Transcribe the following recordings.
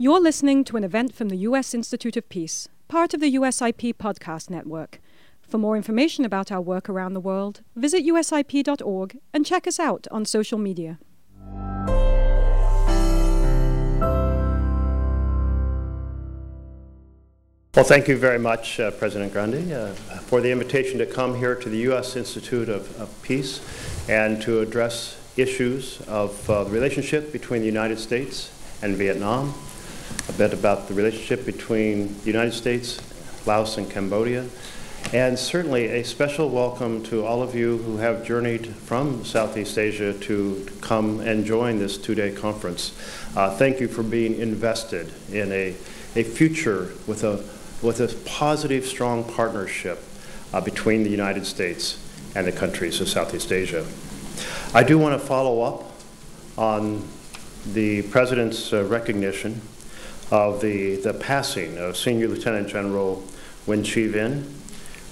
You're listening to an event from the U.S. Institute of Peace, part of the USIP podcast network. For more information about our work around the world, visit usip.org and check us out on social media. Well, thank you very much, uh, President Grande, uh, for the invitation to come here to the U.S. Institute of, of Peace and to address issues of uh, the relationship between the United States and Vietnam, a bit about the relationship between the United States, Laos, and Cambodia, and certainly a special welcome to all of you who have journeyed from Southeast Asia to come and join this two-day conference. Uh, thank you for being invested in a, a future with a, with a positive, strong partnership uh, between the United States and the countries of Southeast Asia. I do want to follow up on the President's uh, recognition of the, the passing of Senior Lieutenant General Nguyen Chi Vinh,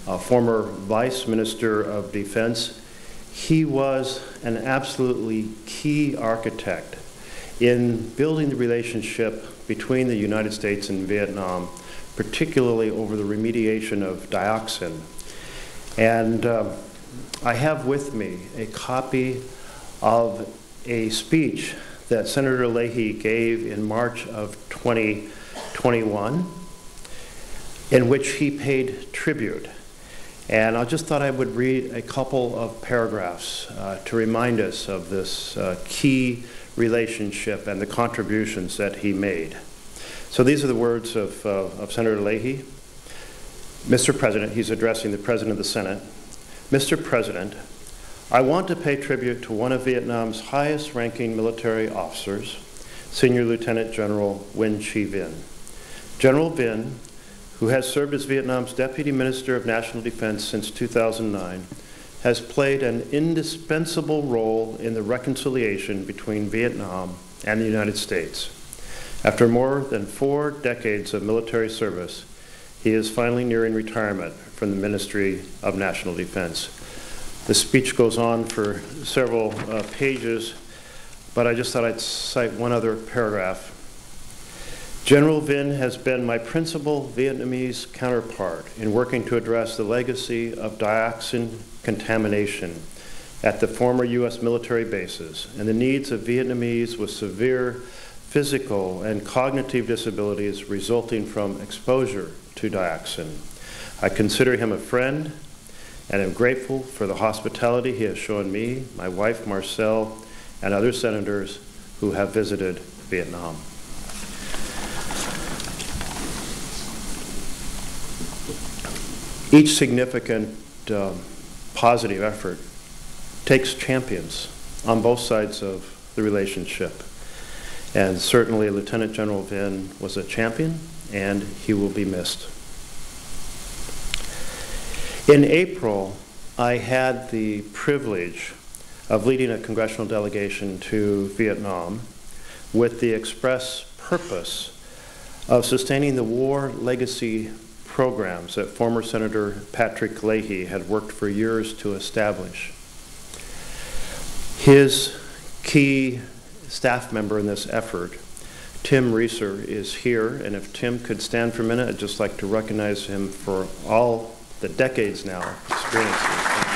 a former Vice Minister of Defense. He was an absolutely key architect in building the relationship between the United States and Vietnam, particularly over the remediation of dioxin. And uh, I have with me a copy of a speech that Senator Leahy gave in March of 2021, in which he paid tribute. And I just thought I would read a couple of paragraphs uh, to remind us of this uh, key relationship and the contributions that he made. So these are the words of, uh, of Senator Leahy. Mr. President, he's addressing the President of the Senate. Mr. President, I want to pay tribute to one of Vietnam's highest ranking military officers, Senior Lieutenant General Nguyen Chi Vinh. General Vinh, who has served as Vietnam's Deputy Minister of National Defense since 2009, has played an indispensable role in the reconciliation between Vietnam and the United States. After more than four decades of military service, he is finally nearing retirement from the Ministry of National Defense. The speech goes on for several uh, pages, but I just thought I'd cite one other paragraph. General Vinh has been my principal Vietnamese counterpart in working to address the legacy of dioxin contamination at the former U.S. military bases and the needs of Vietnamese with severe physical and cognitive disabilities resulting from exposure to dioxin. I consider him a friend and am grateful for the hospitality he has shown me, my wife Marcelle, and other senators who have visited Vietnam. Each significant uh, positive effort takes champions on both sides of the relationship. And certainly Lieutenant General Vinh was a champion, and he will be missed. In April, I had the privilege of leading a congressional delegation to Vietnam with the express purpose of sustaining the war legacy programs that former Senator Patrick Leahy had worked for years to establish. His key staff member in this effort, Tim Rieser, is here, and if Tim could stand for a minute, I'd just like to recognize him for all decades now experience.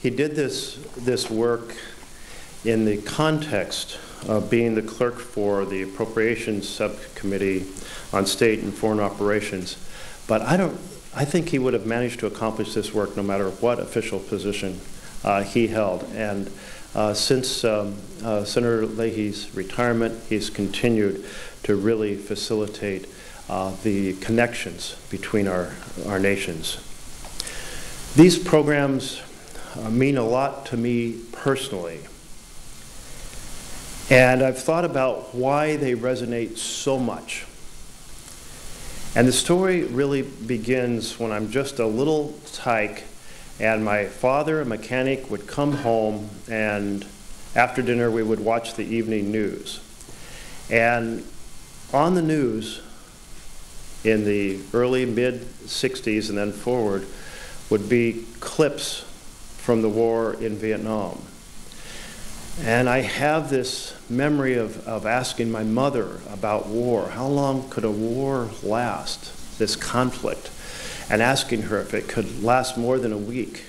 He did this, this work in the context of being the clerk for the Appropriations Subcommittee on State and Foreign Operations. But I don't, I think he would have managed to accomplish this work no matter what official position uh, he held. And uh, since um, uh, Senator Leahy's retirement, he's continued to really facilitate uh, the connections between our, our nations. These programs uh, mean a lot to me personally. And I've thought about why they resonate so much. And the story really begins when I'm just a little tyke, and my father, a mechanic, would come home, and after dinner, we would watch the evening news. And on the news in the early mid 60s and then forward would be clips from the war in Vietnam. And I have this memory of, of asking my mother about war. How long could a war last, this conflict? And asking her if it could last more than a week,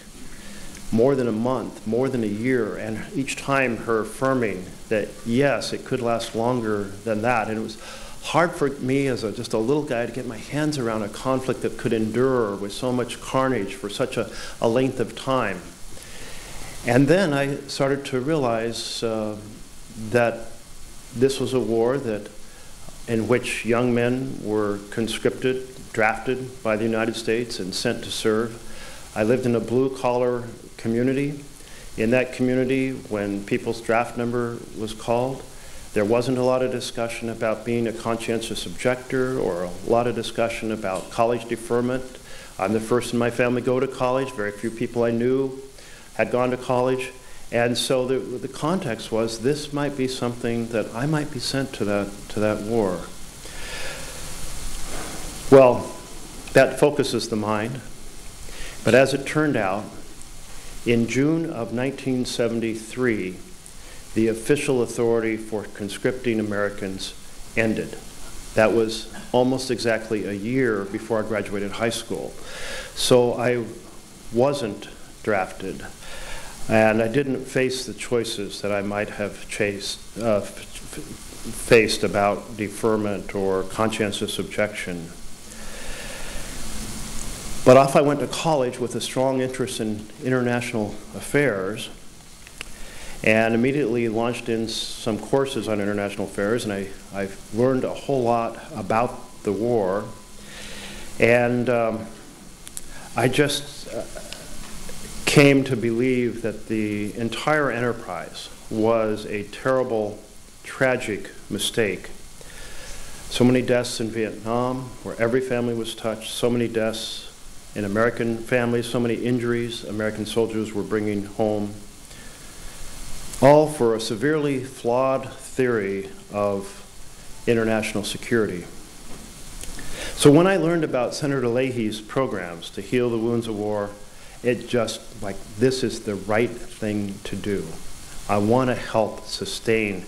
more than a month, more than a year. And each time her affirming that, yes, it could last longer than that. And it was hard for me as a, just a little guy to get my hands around a conflict that could endure with so much carnage for such a, a length of time. And then I started to realize uh, that this was a war that in which young men were conscripted, drafted by the United States, and sent to serve. I lived in a blue collar community. In that community, when people's draft number was called, there wasn't a lot of discussion about being a conscientious objector or a lot of discussion about college deferment. I'm the first in my family to go to college. Very few people I knew had gone to college. And so the, the context was this might be something that I might be sent to that, to that war. Well, that focuses the mind. But as it turned out, in June of 1973, the official authority for conscripting Americans ended. That was almost exactly a year before I graduated high school. So I wasn't drafted. And I didn't face the choices that I might have chased, uh, faced about deferment or conscientious objection. But off I went to college with a strong interest in international affairs and immediately launched in some courses on international affairs, and I, I learned a whole lot about the war. And um, I just uh, came to believe that the entire enterprise was a terrible, tragic mistake. So many deaths in Vietnam, where every family was touched, so many deaths in American families, so many injuries American soldiers were bringing home all for a severely flawed theory of international security. So when I learned about Senator Leahy's programs to heal the wounds of war, it just like this is the right thing to do. I want to help sustain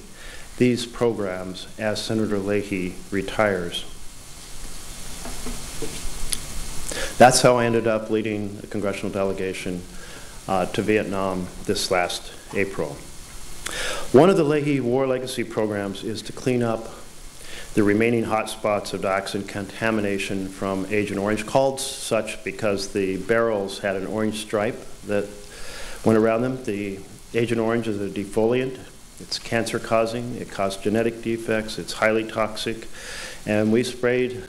these programs as Senator Leahy retires. That's how I ended up leading a congressional delegation uh, to Vietnam this last April. One of the Leahy War Legacy programs is to clean up the remaining hotspots of dioxin contamination from Agent Orange, called such because the barrels had an orange stripe that went around them. The Agent Orange is a defoliant. It's cancer causing. It caused genetic defects. It's highly toxic. And we sprayed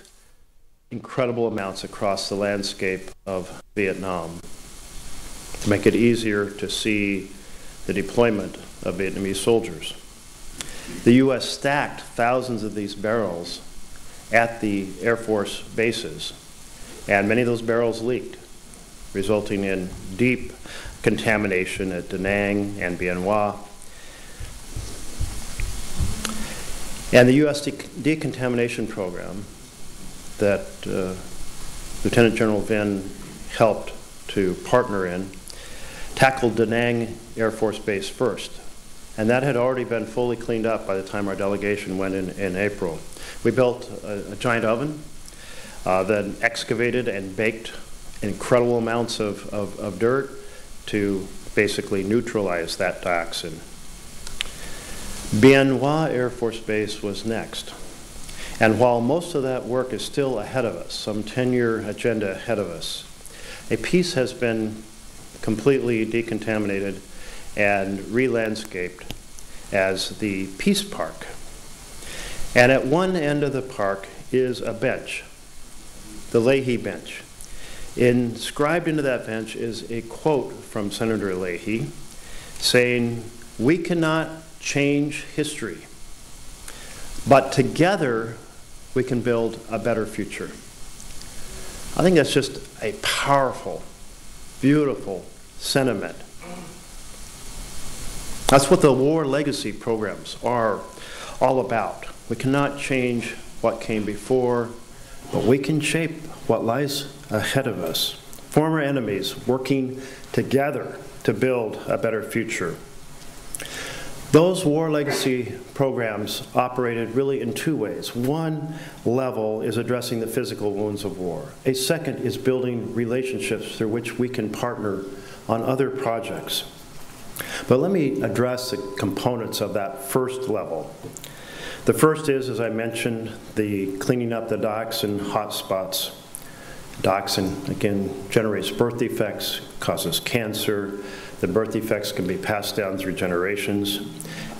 incredible amounts across the landscape of Vietnam to make it easier to see the deployment of Vietnamese soldiers. The U.S. stacked thousands of these barrels at the Air Force bases, and many of those barrels leaked, resulting in deep contamination at Da Nang and Bien Hoa. And the U.S. De decontamination program that uh, Lieutenant General Vinh helped to partner in tackled Da Nang Air Force Base first. And that had already been fully cleaned up by the time our delegation went in in April. We built a, a giant oven, uh, then excavated and baked incredible amounts of, of, of dirt to basically neutralize that dioxin. Bien Hoa Air Force Base was next. And while most of that work is still ahead of us, some 10 year agenda ahead of us, a piece has been completely decontaminated and re-landscaped as the Peace Park. And at one end of the park is a bench, the Leahy bench. Inscribed into that bench is a quote from Senator Leahy saying, We cannot change history, but together we can build a better future. I think that's just a powerful, beautiful sentiment that's what the war legacy programs are all about. We cannot change what came before, but we can shape what lies ahead of us. Former enemies working together to build a better future. Those war legacy programs operated really in two ways. One level is addressing the physical wounds of war. A second is building relationships through which we can partner on other projects. But let me address the components of that first level. The first is, as I mentioned, the cleaning up the dioxin hotspots. Dioxin, again, generates birth defects, causes cancer. The birth defects can be passed down through generations.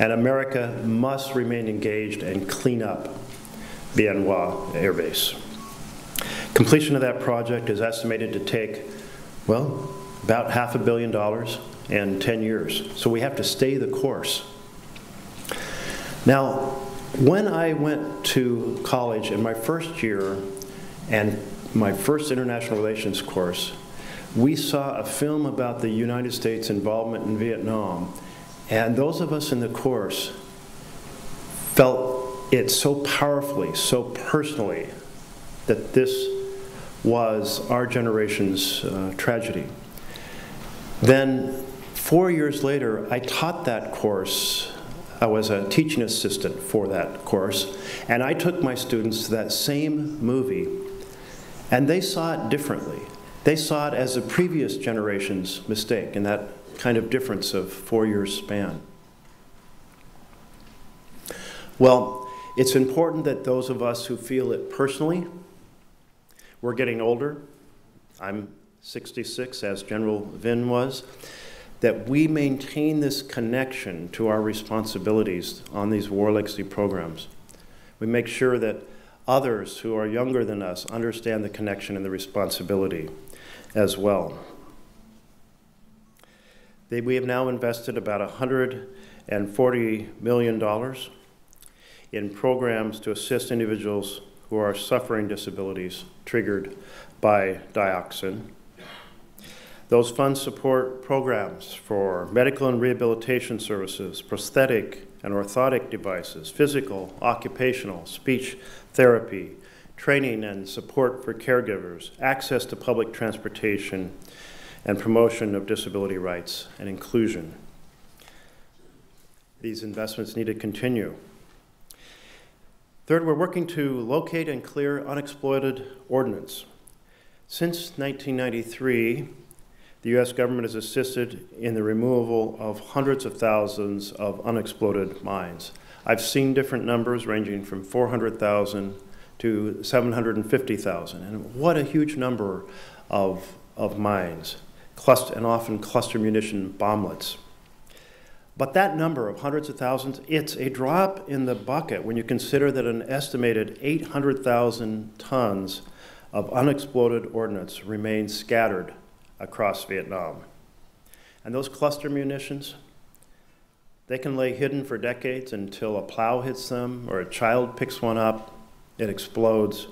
And America must remain engaged and clean up Bien Hoa Air Base. Completion of that project is estimated to take, well, about half a billion dollars and 10 years. So we have to stay the course. Now, when I went to college in my first year and my first international relations course, we saw a film about the United States involvement in Vietnam, and those of us in the course felt it so powerfully, so personally, that this was our generation's uh, tragedy. Then, four years later, I taught that course I was a teaching assistant for that course, and I took my students to that same movie, and they saw it differently. They saw it as a previous generation's mistake, and that kind of difference of four years span. Well, it's important that those of us who feel it personally, we're getting older. I'm 66, as General Vinh was that we maintain this connection to our responsibilities on these war legacy programs. We make sure that others who are younger than us understand the connection and the responsibility as well. They, we have now invested about $140 million in programs to assist individuals who are suffering disabilities triggered by dioxin those funds support programs for medical and rehabilitation services, prosthetic and orthotic devices, physical, occupational, speech therapy, training and support for caregivers, access to public transportation, and promotion of disability rights and inclusion. These investments need to continue. Third, we're working to locate and clear unexploded ordnance. Since 1993, the U.S. government has assisted in the removal of hundreds of thousands of unexploded mines. I've seen different numbers ranging from 400,000 to 750,000. And what a huge number of, of mines, cluster, and often cluster munition bomblets. But that number of hundreds of thousands, it's a drop in the bucket when you consider that an estimated 800,000 tons of unexploded ordnance remain scattered across Vietnam. And those cluster munitions, they can lay hidden for decades until a plow hits them or a child picks one up, it explodes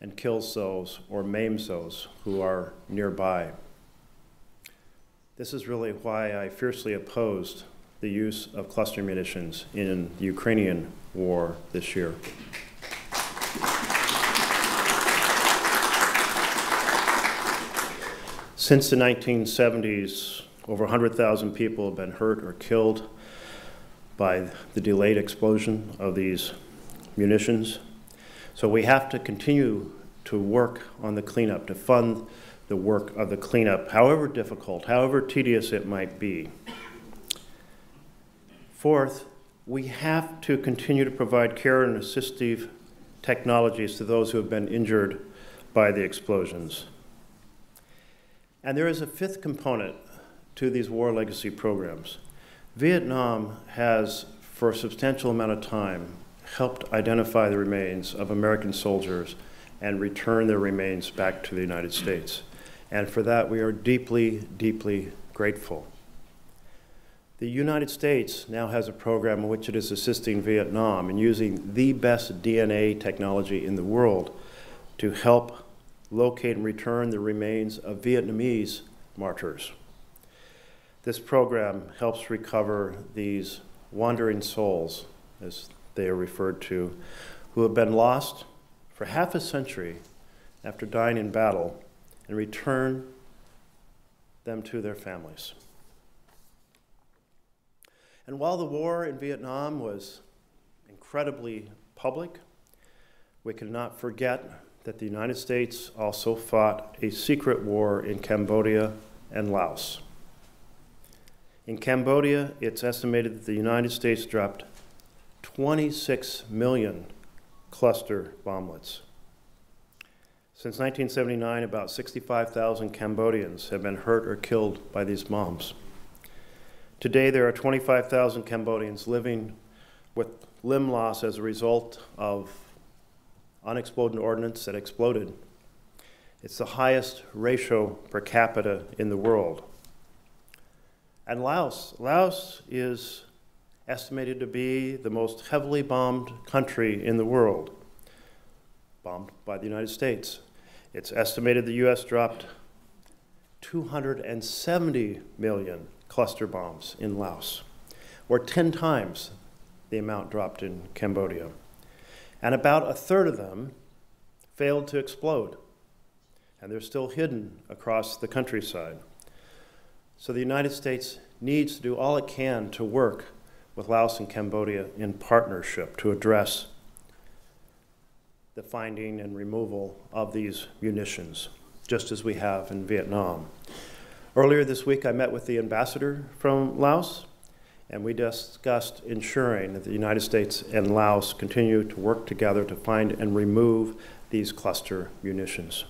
and kills those or maims those who are nearby. This is really why I fiercely opposed the use of cluster munitions in the Ukrainian war this year. Since the 1970s, over 100,000 people have been hurt or killed by the delayed explosion of these munitions. So we have to continue to work on the cleanup, to fund the work of the cleanup, however difficult, however tedious it might be. Fourth, we have to continue to provide care and assistive technologies to those who have been injured by the explosions. And there is a fifth component to these war legacy programs. Vietnam has, for a substantial amount of time, helped identify the remains of American soldiers and return their remains back to the United States. And for that, we are deeply, deeply grateful. The United States now has a program in which it is assisting Vietnam in using the best DNA technology in the world to help locate and return the remains of Vietnamese martyrs. This program helps recover these wandering souls, as they are referred to, who have been lost for half a century after dying in battle and return them to their families. And while the war in Vietnam was incredibly public, we cannot forget that the United States also fought a secret war in Cambodia and Laos. In Cambodia, it's estimated that the United States dropped 26 million cluster bomblets. Since 1979, about 65,000 Cambodians have been hurt or killed by these bombs. Today, there are 25,000 Cambodians living with limb loss as a result of unexploded ordnance that exploded. It's the highest ratio per capita in the world. And Laos, Laos is estimated to be the most heavily bombed country in the world, bombed by the United States. It's estimated the U.S. dropped 270 million cluster bombs in Laos, or 10 times the amount dropped in Cambodia. And about a third of them failed to explode, and they're still hidden across the countryside. So the United States needs to do all it can to work with Laos and Cambodia in partnership to address the finding and removal of these munitions, just as we have in Vietnam. Earlier this week, I met with the ambassador from Laos, and we discussed ensuring that the United States and Laos continue to work together to find and remove these cluster munitions.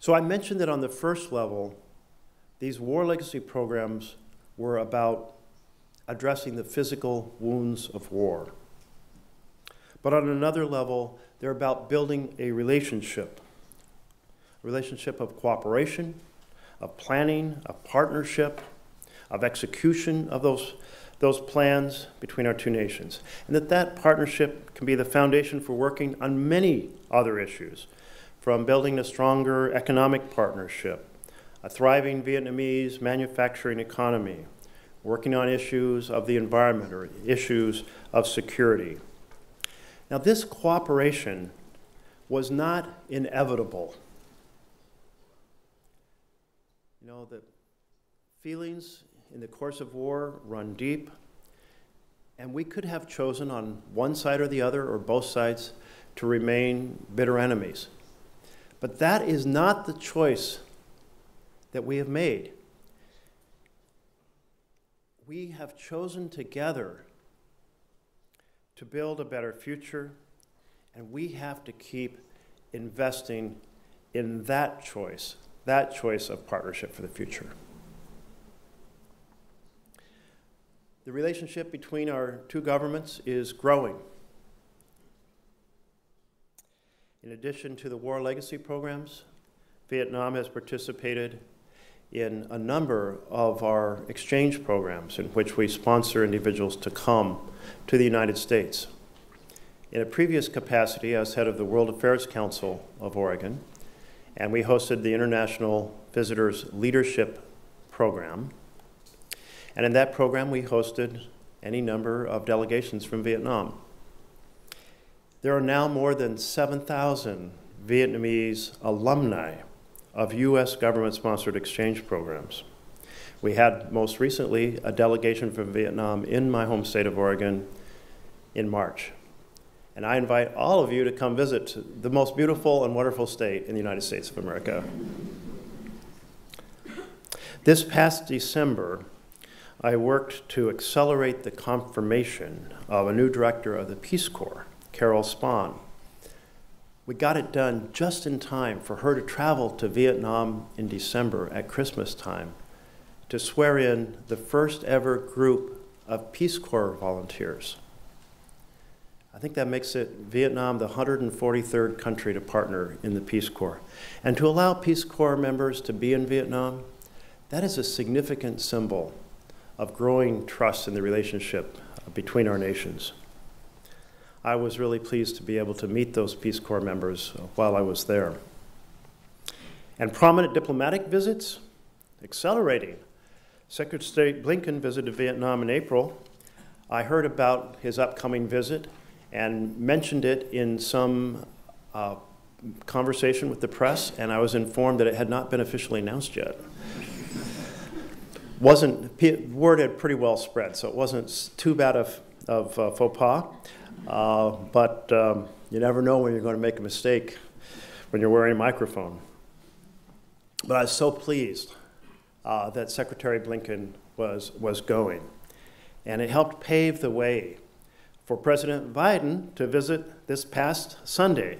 So I mentioned that on the first level, these war legacy programs were about addressing the physical wounds of war. But on another level, they're about building a relationship a relationship of cooperation, of planning, of partnership, of execution of those, those plans between our two nations. And that that partnership can be the foundation for working on many other issues, from building a stronger economic partnership a thriving Vietnamese manufacturing economy, working on issues of the environment or issues of security. Now, this cooperation was not inevitable. You know, the feelings in the course of war run deep, and we could have chosen on one side or the other, or both sides, to remain bitter enemies. But that is not the choice that we have made. We have chosen together to build a better future, and we have to keep investing in that choice, that choice of partnership for the future. The relationship between our two governments is growing. In addition to the war legacy programs, Vietnam has participated in a number of our exchange programs in which we sponsor individuals to come to the United States. In a previous capacity, as head of the World Affairs Council of Oregon, and we hosted the International Visitors Leadership Program. And in that program, we hosted any number of delegations from Vietnam. There are now more than 7,000 Vietnamese alumni of U.S. government sponsored exchange programs. We had most recently a delegation from Vietnam in my home state of Oregon in March. And I invite all of you to come visit the most beautiful and wonderful state in the United States of America. This past December, I worked to accelerate the confirmation of a new director of the Peace Corps, Carol Spahn. We got it done just in time for her to travel to Vietnam in December at Christmas time to swear in the first ever group of Peace Corps volunteers. I think that makes it Vietnam the 143rd country to partner in the Peace Corps. And to allow Peace Corps members to be in Vietnam, that is a significant symbol of growing trust in the relationship between our nations. I was really pleased to be able to meet those Peace Corps members while I was there. And prominent diplomatic visits, accelerating. Secretary State Blinken visited Vietnam in April. I heard about his upcoming visit and mentioned it in some uh, conversation with the press, and I was informed that it had not been officially announced yet. wasn't, word had pretty well spread, so it wasn't too bad of, of uh, faux pas. Uh, but um, you never know when you're going to make a mistake when you're wearing a microphone. But I was so pleased uh, that Secretary Blinken was, was going. And it helped pave the way for President Biden to visit this past Sunday,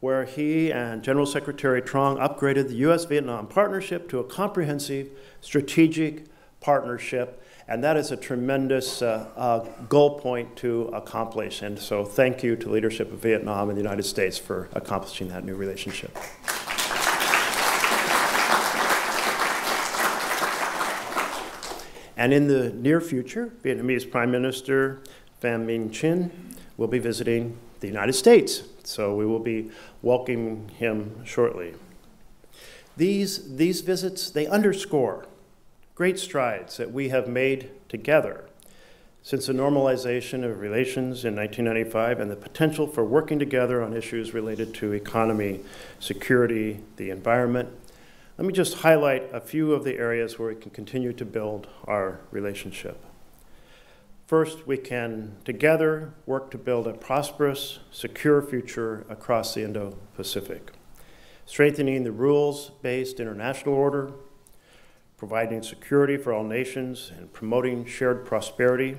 where he and General Secretary Trong upgraded the U.S. Vietnam partnership to a comprehensive strategic partnership. And that is a tremendous uh, uh, goal point to accomplish. And so, thank you to leadership of Vietnam and the United States for accomplishing that new relationship. And in the near future, Vietnamese Prime Minister Pham Minh Chinh will be visiting the United States. So we will be welcoming him shortly. These, these visits, they underscore great strides that we have made together since the normalization of relations in 1995 and the potential for working together on issues related to economy, security, the environment, let me just highlight a few of the areas where we can continue to build our relationship. First, we can together work to build a prosperous, secure future across the Indo Pacific, strengthening the rules based international order, providing security for all nations, and promoting shared prosperity,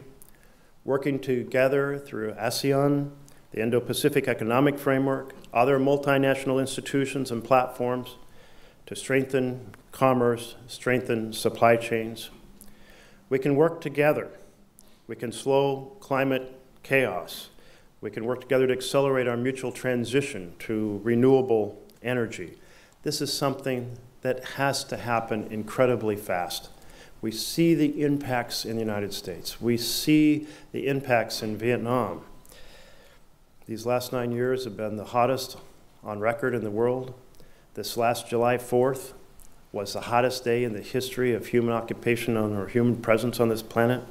working together through ASEAN, the Indo Pacific Economic Framework, other multinational institutions and platforms to strengthen commerce, strengthen supply chains. We can work together. We can slow climate chaos. We can work together to accelerate our mutual transition to renewable energy. This is something that has to happen incredibly fast. We see the impacts in the United States. We see the impacts in Vietnam. These last nine years have been the hottest on record in the world. This last July 4th was the hottest day in the history of human occupation on, or human presence on this planet.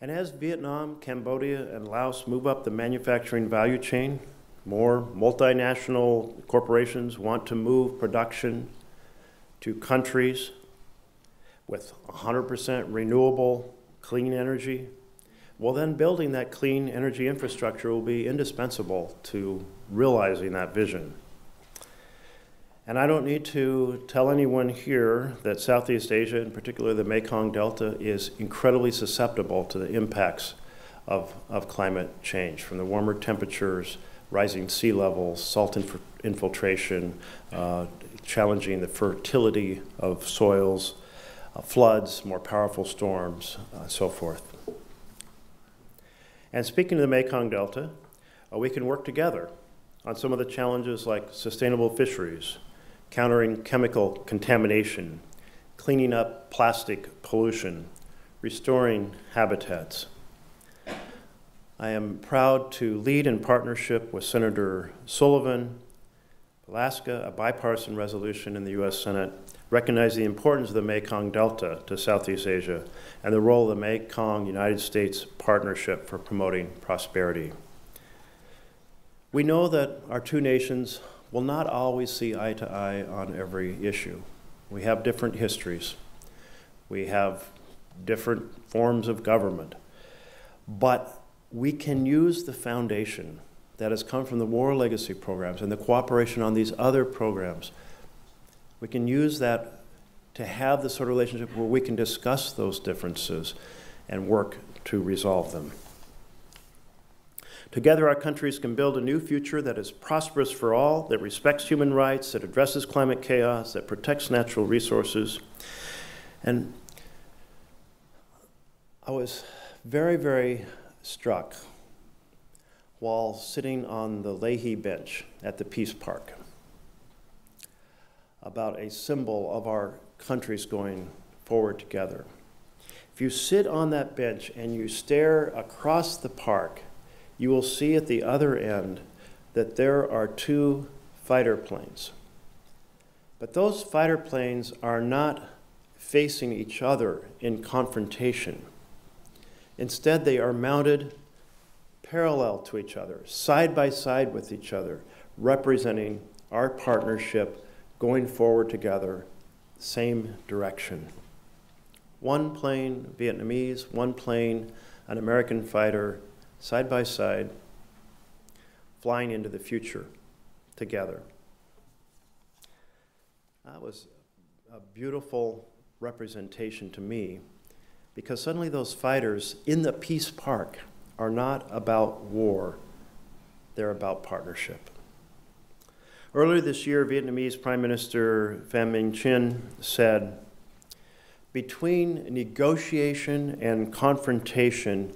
And as Vietnam, Cambodia, and Laos move up the manufacturing value chain, more multinational corporations want to move production to countries with 100% renewable clean energy. Well, then building that clean energy infrastructure will be indispensable to realizing that vision. And I don't need to tell anyone here that Southeast Asia, in particular the Mekong Delta, is incredibly susceptible to the impacts of, of climate change, from the warmer temperatures, rising sea levels, salt inf infiltration, uh, challenging the fertility of soils, uh, floods, more powerful storms, uh, so forth. And speaking of the Mekong Delta, uh, we can work together on some of the challenges like sustainable fisheries, countering chemical contamination, cleaning up plastic pollution, restoring habitats. I am proud to lead in partnership with Senator Sullivan, Alaska, a bipartisan resolution in the U.S. Senate recognizing the importance of the Mekong Delta to Southeast Asia and the role of the Mekong United States Partnership for promoting prosperity. We know that our two nations will not always see eye to eye on every issue. We have different histories. We have different forms of government. But we can use the foundation that has come from the war legacy programs and the cooperation on these other programs. We can use that to have the sort of relationship where we can discuss those differences and work to resolve them. Together, our countries can build a new future that is prosperous for all, that respects human rights, that addresses climate chaos, that protects natural resources. And I was very, very struck while sitting on the Leahy bench at the Peace Park about a symbol of our countries going forward together. If you sit on that bench and you stare across the park, you will see at the other end that there are two fighter planes. But those fighter planes are not facing each other in confrontation. Instead, they are mounted parallel to each other, side by side with each other, representing our partnership going forward together same direction. One plane, Vietnamese, one plane, an American fighter, side by side, flying into the future together. That was a beautiful representation to me because suddenly those fighters in the peace park are not about war, they're about partnership. Earlier this year, Vietnamese Prime Minister Pham Minh Chinh said, between negotiation and confrontation,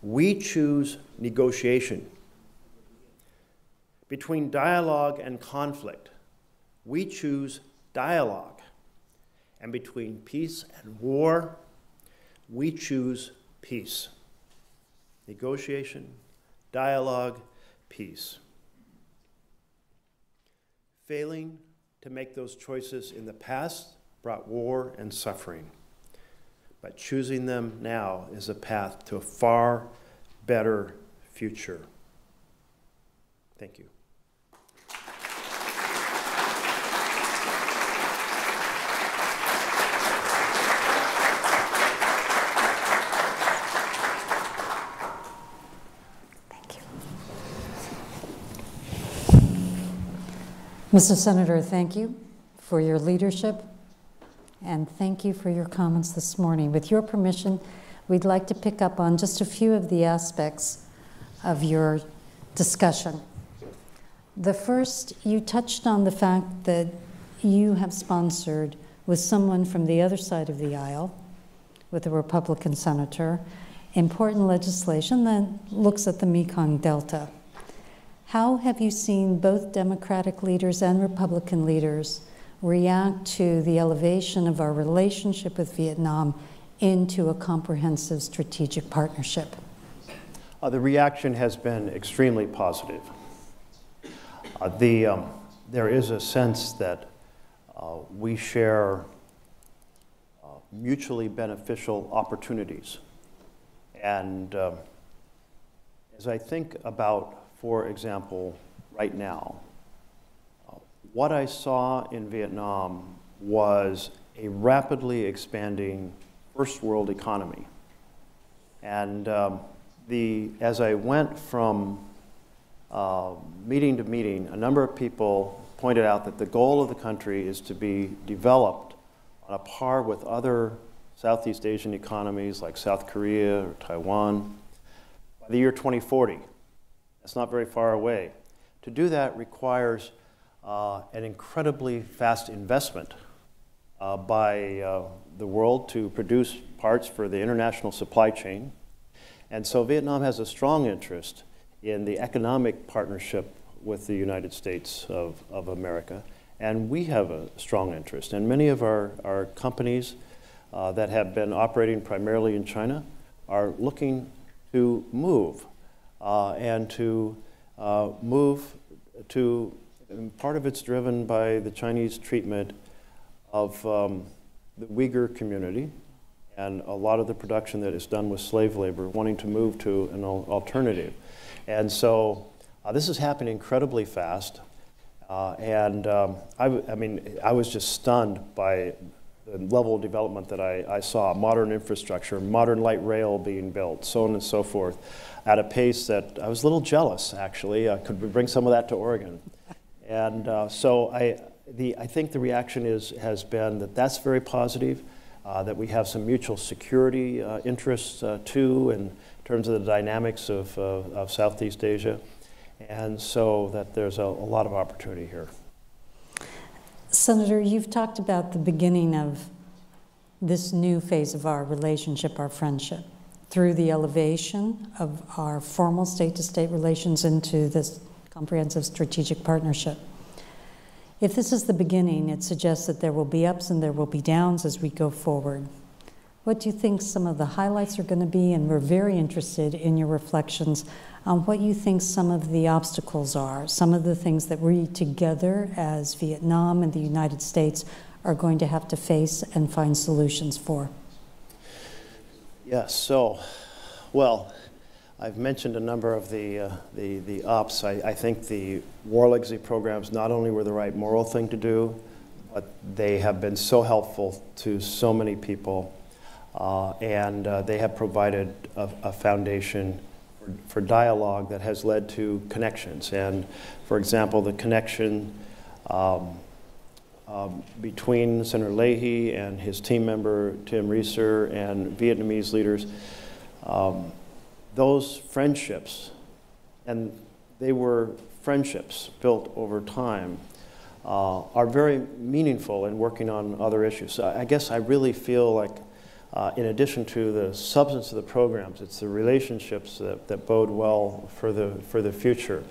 we choose negotiation. Between dialogue and conflict, we choose dialogue. And between peace and war, we choose peace. Negotiation, dialogue, peace. Failing to make those choices in the past brought war and suffering. But choosing them now is a path to a far better future. Thank you. Mr. Senator, thank you for your leadership and thank you for your comments this morning. With your permission, we'd like to pick up on just a few of the aspects of your discussion. The first, you touched on the fact that you have sponsored with someone from the other side of the aisle, with a Republican senator, important legislation that looks at the Mekong Delta. How have you seen both Democratic leaders and Republican leaders react to the elevation of our relationship with Vietnam into a comprehensive strategic partnership? Uh, the reaction has been extremely positive. Uh, the, um, there is a sense that uh, we share uh, mutually beneficial opportunities. And um, as I think about, for example, right now, what I saw in Vietnam was a rapidly expanding first world economy. And um, the, as I went from uh, meeting to meeting, a number of people pointed out that the goal of the country is to be developed on a par with other Southeast Asian economies like South Korea or Taiwan by the year 2040. That's not very far away. To do that requires uh, an incredibly fast investment uh, by uh, the world to produce parts for the international supply chain. And so Vietnam has a strong interest in the economic partnership with the United States of, of America. And we have a strong interest. And many of our, our companies uh, that have been operating primarily in China are looking to move and to uh, move to part of it's driven by the Chinese treatment of um, the Uyghur community and a lot of the production that is done with slave labor, wanting to move to an alternative. And so uh, this is happening incredibly fast. Uh, and um, I, I, mean, I was just stunned by the level of development that I, I, saw modern infrastructure, modern light rail being built, so on and so forth, at a pace that I was a little jealous, actually. Uh, could we bring some of that to Oregon? And uh, so I, the, I think the reaction is, has been that that's very positive, uh, that we have some mutual security uh, interests uh, too in terms of the dynamics of, uh, of Southeast Asia. And so that there's a, a lot of opportunity here. Senator, you've talked about the beginning of this new phase of our relationship, our friendship, through the elevation of our formal state to state relations into this comprehensive strategic partnership. If this is the beginning, it suggests that there will be ups and there will be downs as we go forward. What do you think some of the highlights are going to be? And we're very interested in your reflections on what you think some of the obstacles are, some of the things that we together as Vietnam and the United States are going to have to face and find solutions for. Yes, so, well, I've mentioned a number of the, uh, the, the ups. I, I think the war legacy programs not only were the right moral thing to do, but they have been so helpful to so many people, uh, and uh, they have provided a, a foundation for, for, dialogue that has led to connections. And for example, the connection um, um, between Senator Leahy and his team member Tim Rieser and Vietnamese leaders, um, those friendships, and they were friendships built over time, uh, are very meaningful in working on other issues. So I guess I really feel like, uh, in addition to the substance of the programs, it's the relationships that, that bode well for the, for the future.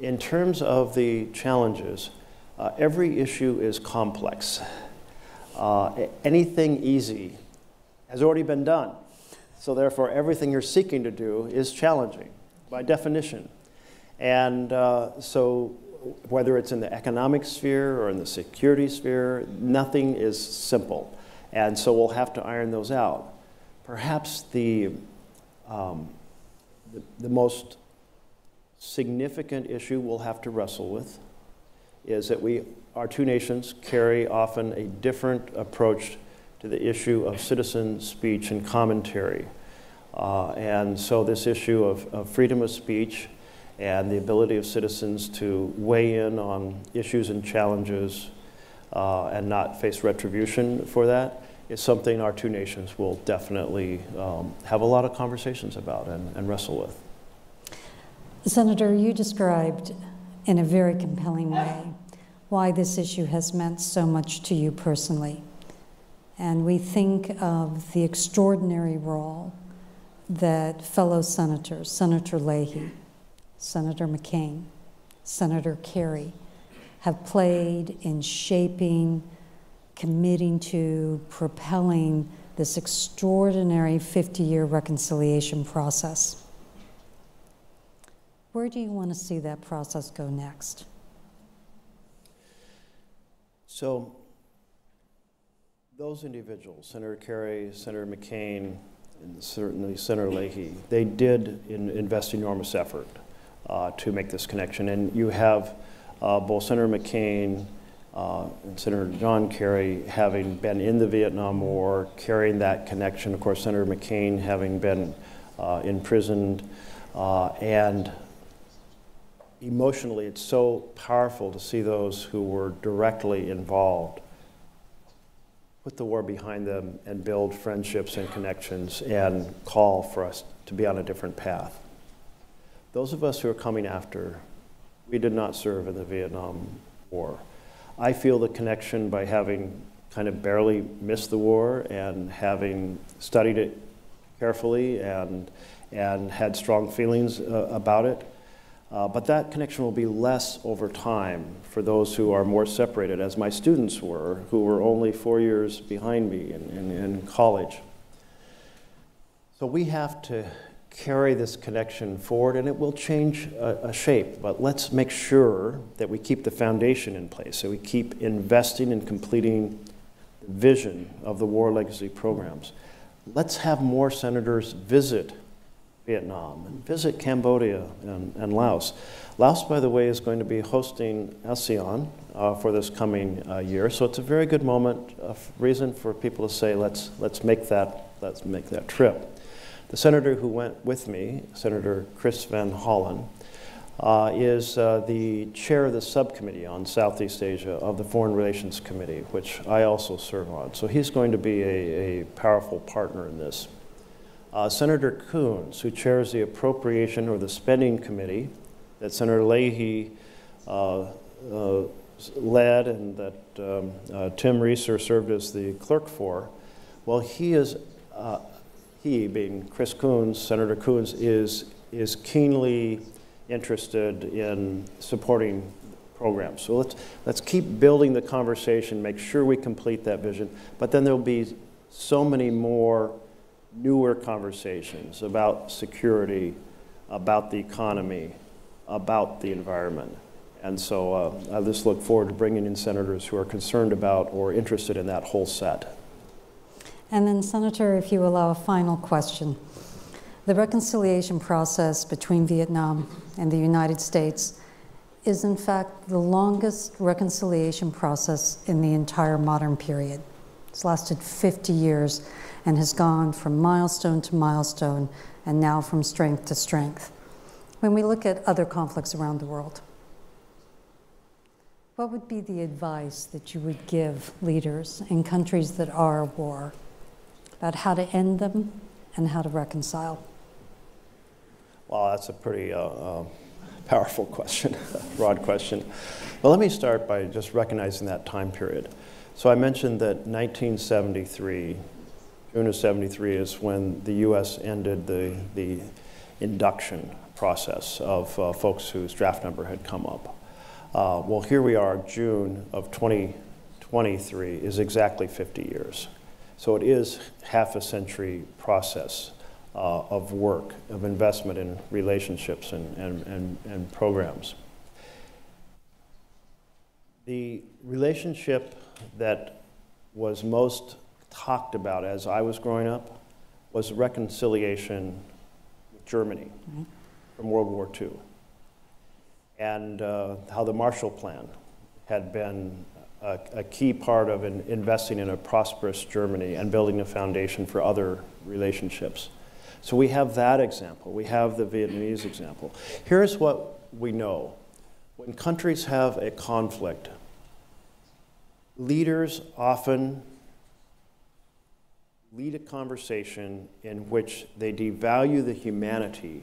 In terms of the challenges, uh, every issue is complex. Uh, anything easy has already been done. So, therefore, everything you're seeking to do is challenging by definition. And uh, so, whether it's in the economic sphere or in the security sphere, nothing is simple. And so, we'll have to iron those out. Perhaps the, um, the, the most significant issue we'll have to wrestle with is that we, our two nations carry often a different approach to the issue of citizen speech and commentary. Uh, and so, this issue of, of, freedom of speech and the ability of citizens to weigh in on issues and challenges uh, and not face retribution for that is something our two nations will definitely um, have a lot of conversations about and, and wrestle with. Senator, you described in a very compelling way why this issue has meant so much to you personally. And we think of the extraordinary role that fellow senators, Senator Leahy, Senator McCain, Senator Kerry, have played in shaping, committing to, propelling this extraordinary 50 year reconciliation process. Where do you want to see that process go next? So, those individuals, Senator Kerry, Senator McCain, and certainly Senator Leahy, they did in, invest enormous effort uh, to make this connection. And you have uh, both Senator McCain uh, and Senator John Kerry having been in the Vietnam War, carrying that connection. Of course, Senator McCain having been uh, imprisoned uh, and emotionally, it's so powerful to see those who were directly involved put the war behind them and build friendships and connections and call for us to be on a different path. Those of us who are coming after, we did not serve in the Vietnam War. I feel the connection by having kind of barely missed the war and having studied it carefully and, and had strong feelings uh, about it. Uh, but that connection will be less over time for those who are more separated, as my students were, who were only four years behind me in, in, in college. So we have to carry this connection forward, and it will change a, a, shape. But let's make sure that we keep the foundation in place, so we keep investing in completing the vision of the War Legacy programs. Let's have more senators visit Vietnam and visit Cambodia and, and Laos. Laos, by the way, is going to be hosting ASEAN uh, for this coming uh, year, so it's a very good moment, a reason for people to say, let's, let's, make that, let's make that trip. The senator who went with me, Senator Chris Van Hollen, uh, is uh, the chair of the subcommittee on Southeast Asia of the Foreign Relations Committee, which I also serve on. So he's going to be a, a powerful partner in this. Uh, Senator Coons, who chairs the Appropriation or the Spending Committee that Senator Leahy uh, uh, led and that um, uh, Tim Rieser served as the clerk for, well, he is, uh, he being Chris Coons, Senator Coons, is, is keenly interested in supporting programs. So let's, let's keep building the conversation, make sure we complete that vision, but then there'll be so many more newer conversations about security, about the economy, about the environment. And so uh, I just look forward to bringing in senators who are concerned about or interested in that whole set. And then, Senator, if you allow a final question. The reconciliation process between Vietnam and the United States is, in fact, the longest reconciliation process in the entire modern period. It's lasted 50 years and has gone from milestone to milestone and now from strength to strength. When we look at other conflicts around the world, what would be the advice that you would give leaders in countries that are at war about how to end them and how to reconcile? Well, that's a pretty uh, uh, powerful question, broad question. But let me start by just recognizing that time period. So I mentioned that 1973, June of 73 is when the U.S. ended the, the induction process of uh, folks whose draft number had come up. Uh, well, here we are, June of 2023 is exactly 50 years. So it is half a century process uh, of work, of investment in relationships and, and, and, and programs. The relationship that was most talked about as I was growing up was reconciliation with Germany mm-hmm. from World War II and uh, how the Marshall Plan had been a, a key part of in investing in a prosperous Germany and building a foundation for other relationships. So we have that example. We have the Vietnamese example. Here's what we know when countries have a conflict, leaders often lead a conversation in which they devalue the humanity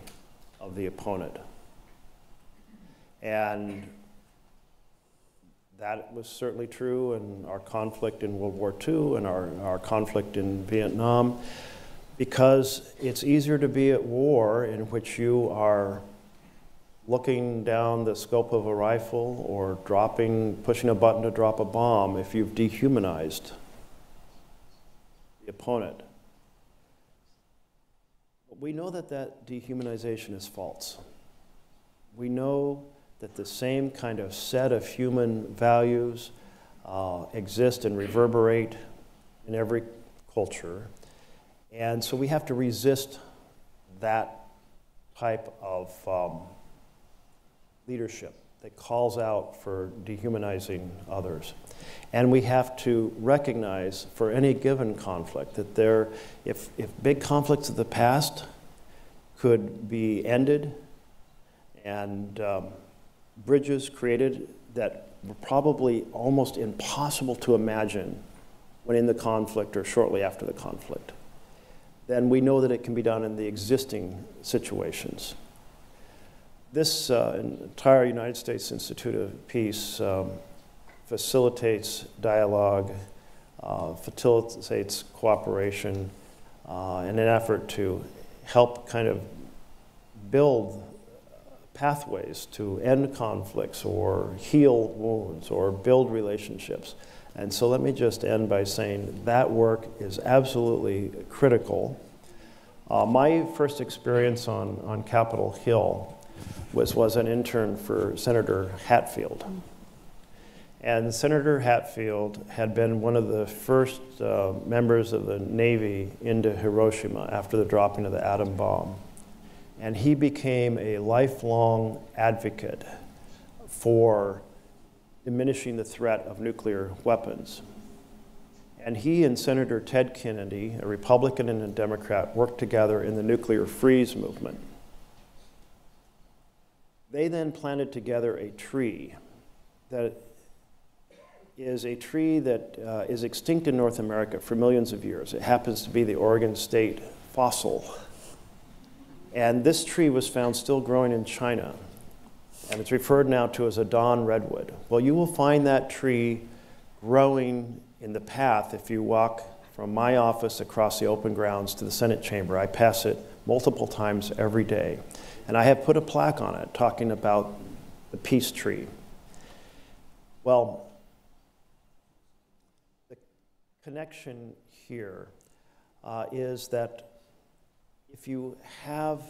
of the opponent. And that was certainly true in our conflict in World War II and our, our conflict in Vietnam because it's easier to be at war in which you are looking down the scope of a rifle or dropping, pushing a button to drop a bomb if you've dehumanized the opponent. We know that that dehumanization is false. We know that the same kind of set of human values uh, exist and reverberate in every culture. And so we have to resist that type of um, leadership that calls out for dehumanizing others. And we have to recognize for any given conflict that there, if, if big conflicts of the past could be ended and um, bridges created that were probably almost impossible to imagine when in the conflict or shortly after the conflict then we know that it can be done in the existing situations. This uh, entire United States Institute of Peace um, facilitates dialogue, uh, facilitates cooperation uh, in an effort to help kind of build pathways to end conflicts or heal wounds or build relationships. And so let me just end by saying that work is absolutely critical. Uh, my first experience on, on Capitol Hill was, was an intern for Senator Hatfield. And Senator Hatfield had been one of the first uh, members of the Navy into Hiroshima after the dropping of the atom bomb. And he became a lifelong advocate for diminishing the threat of nuclear weapons. And he and Senator Ted Kennedy, a Republican and a Democrat, worked together in the nuclear freeze movement. They then planted together a tree that is a tree that uh, is extinct in North America for millions of years. It happens to be the Oregon State fossil. And this tree was found still growing in China and it's referred now to as a dawn redwood. Well, you will find that tree growing in the path if you walk from my office across the open grounds to the Senate chamber. I pass it multiple times every day. And I have put a plaque on it talking about the peace tree. Well, the connection here uh, is that if you have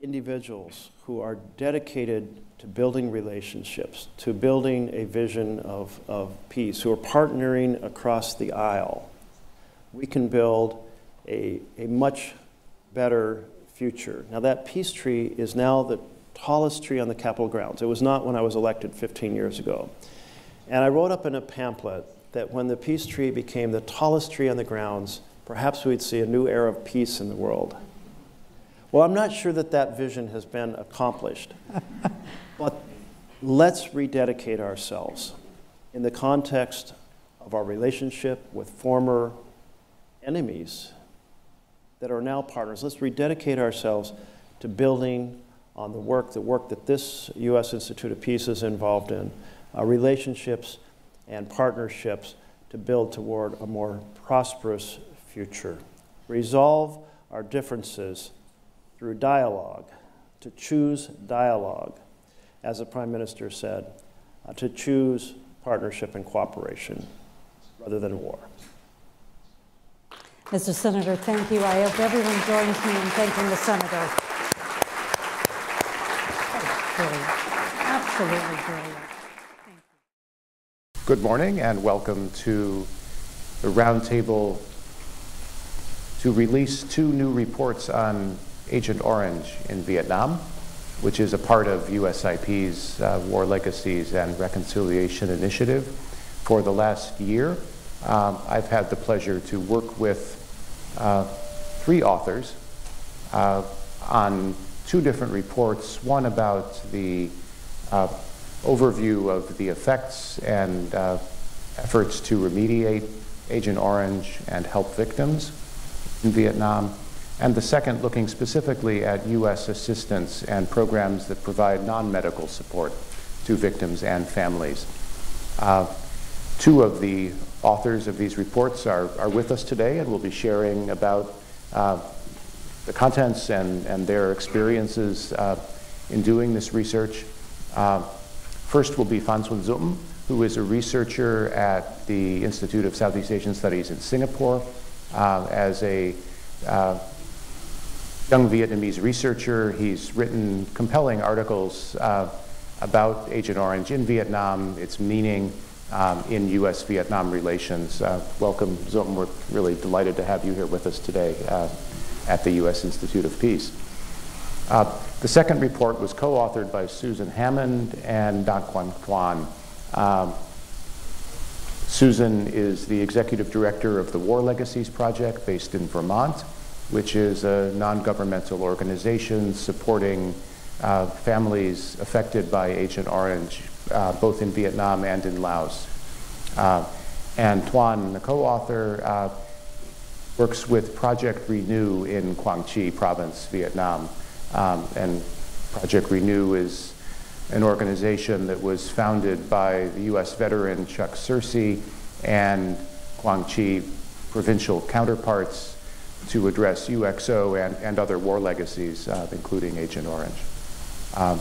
individuals who are dedicated to building relationships, to building a vision of, of peace, who are partnering across the aisle, we can build a, a much better future. Now, that peace tree is now the tallest tree on the Capitol grounds. It was not when I was elected 15 years ago. And I wrote up in a pamphlet that when the peace tree became the tallest tree on the grounds, perhaps we'd see a new era of peace in the world. Well, I'm not sure that that vision has been accomplished, but let's rededicate ourselves in the context of our relationship with former enemies that are now partners. Let's rededicate ourselves to building on the work, the work that this U.S. Institute of Peace is involved in, uh, relationships and partnerships to build toward a more prosperous future. Resolve our differences through dialogue, to choose dialogue, as the Prime Minister said, uh, to choose partnership and cooperation rather than war. Mr. Senator, thank you. I hope everyone joins me in thanking the Senator. Absolutely brilliant. Good morning and welcome to the roundtable to release two new reports on Agent Orange in Vietnam, which is a part of USIP's uh, War Legacies and Reconciliation Initiative. For the last year, um, I've had the pleasure to work with three authors uh, on two different reports, one about the uh, overview of the effects and uh, efforts to remediate Agent Orange and help victims in Vietnam, and the second looking specifically at U.S. assistance and programs that provide non-medical support to victims and families. Uh, two of the authors of these reports are, are with us today and will be sharing about uh, the contents and, and their experiences uh, in doing this research. Uh, first will be Phan Xuân Dũng, who is a researcher at the Institute of Southeast Asian Studies in Singapore. Uh, as a uh, young Vietnamese researcher, he's written compelling articles uh, about Agent Orange in Vietnam, its meaning um, in U.S. Vietnam relations. Uh, welcome, Dũng. We're really delighted to have you here with us today uh, at the U.S. Institute of Peace. Uh, the second report was co authored by Susan Hammond and Dac Quan Thuan. Um, Susan is the executive director of the War Legacies Project based in Vermont, which is a non governmental organization supporting uh, families affected by Agent Orange, uh, both in Vietnam and in Laos. Uh, and Tuan, the co author, uh, works with Project Renew in Quang Tri province, Vietnam. Um, and Project Renew is an organization that was founded by the U.S. veteran Chuck Searcy and Quang Tri provincial counterparts to address UXO and, and other war legacies, uh, including Agent Orange. Um,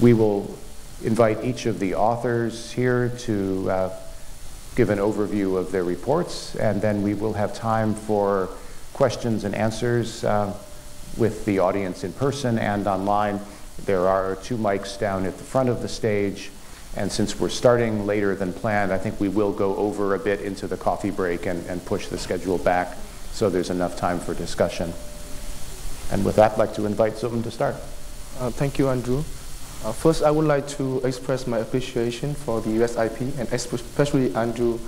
we will invite each of the authors here to uh, give an overview of their reports, and then we will have time for questions and answers uh, with the audience in person and online. There are two mics down at the front of the stage. And since we're starting later than planned, I think we will go over a bit into the coffee break and, and push the schedule back so there's enough time for discussion. And with that, I'd like to invite Dũng to start. Uh, thank you, Andrew. Uh, first, I would like to express my appreciation for the USIP and especially Andrew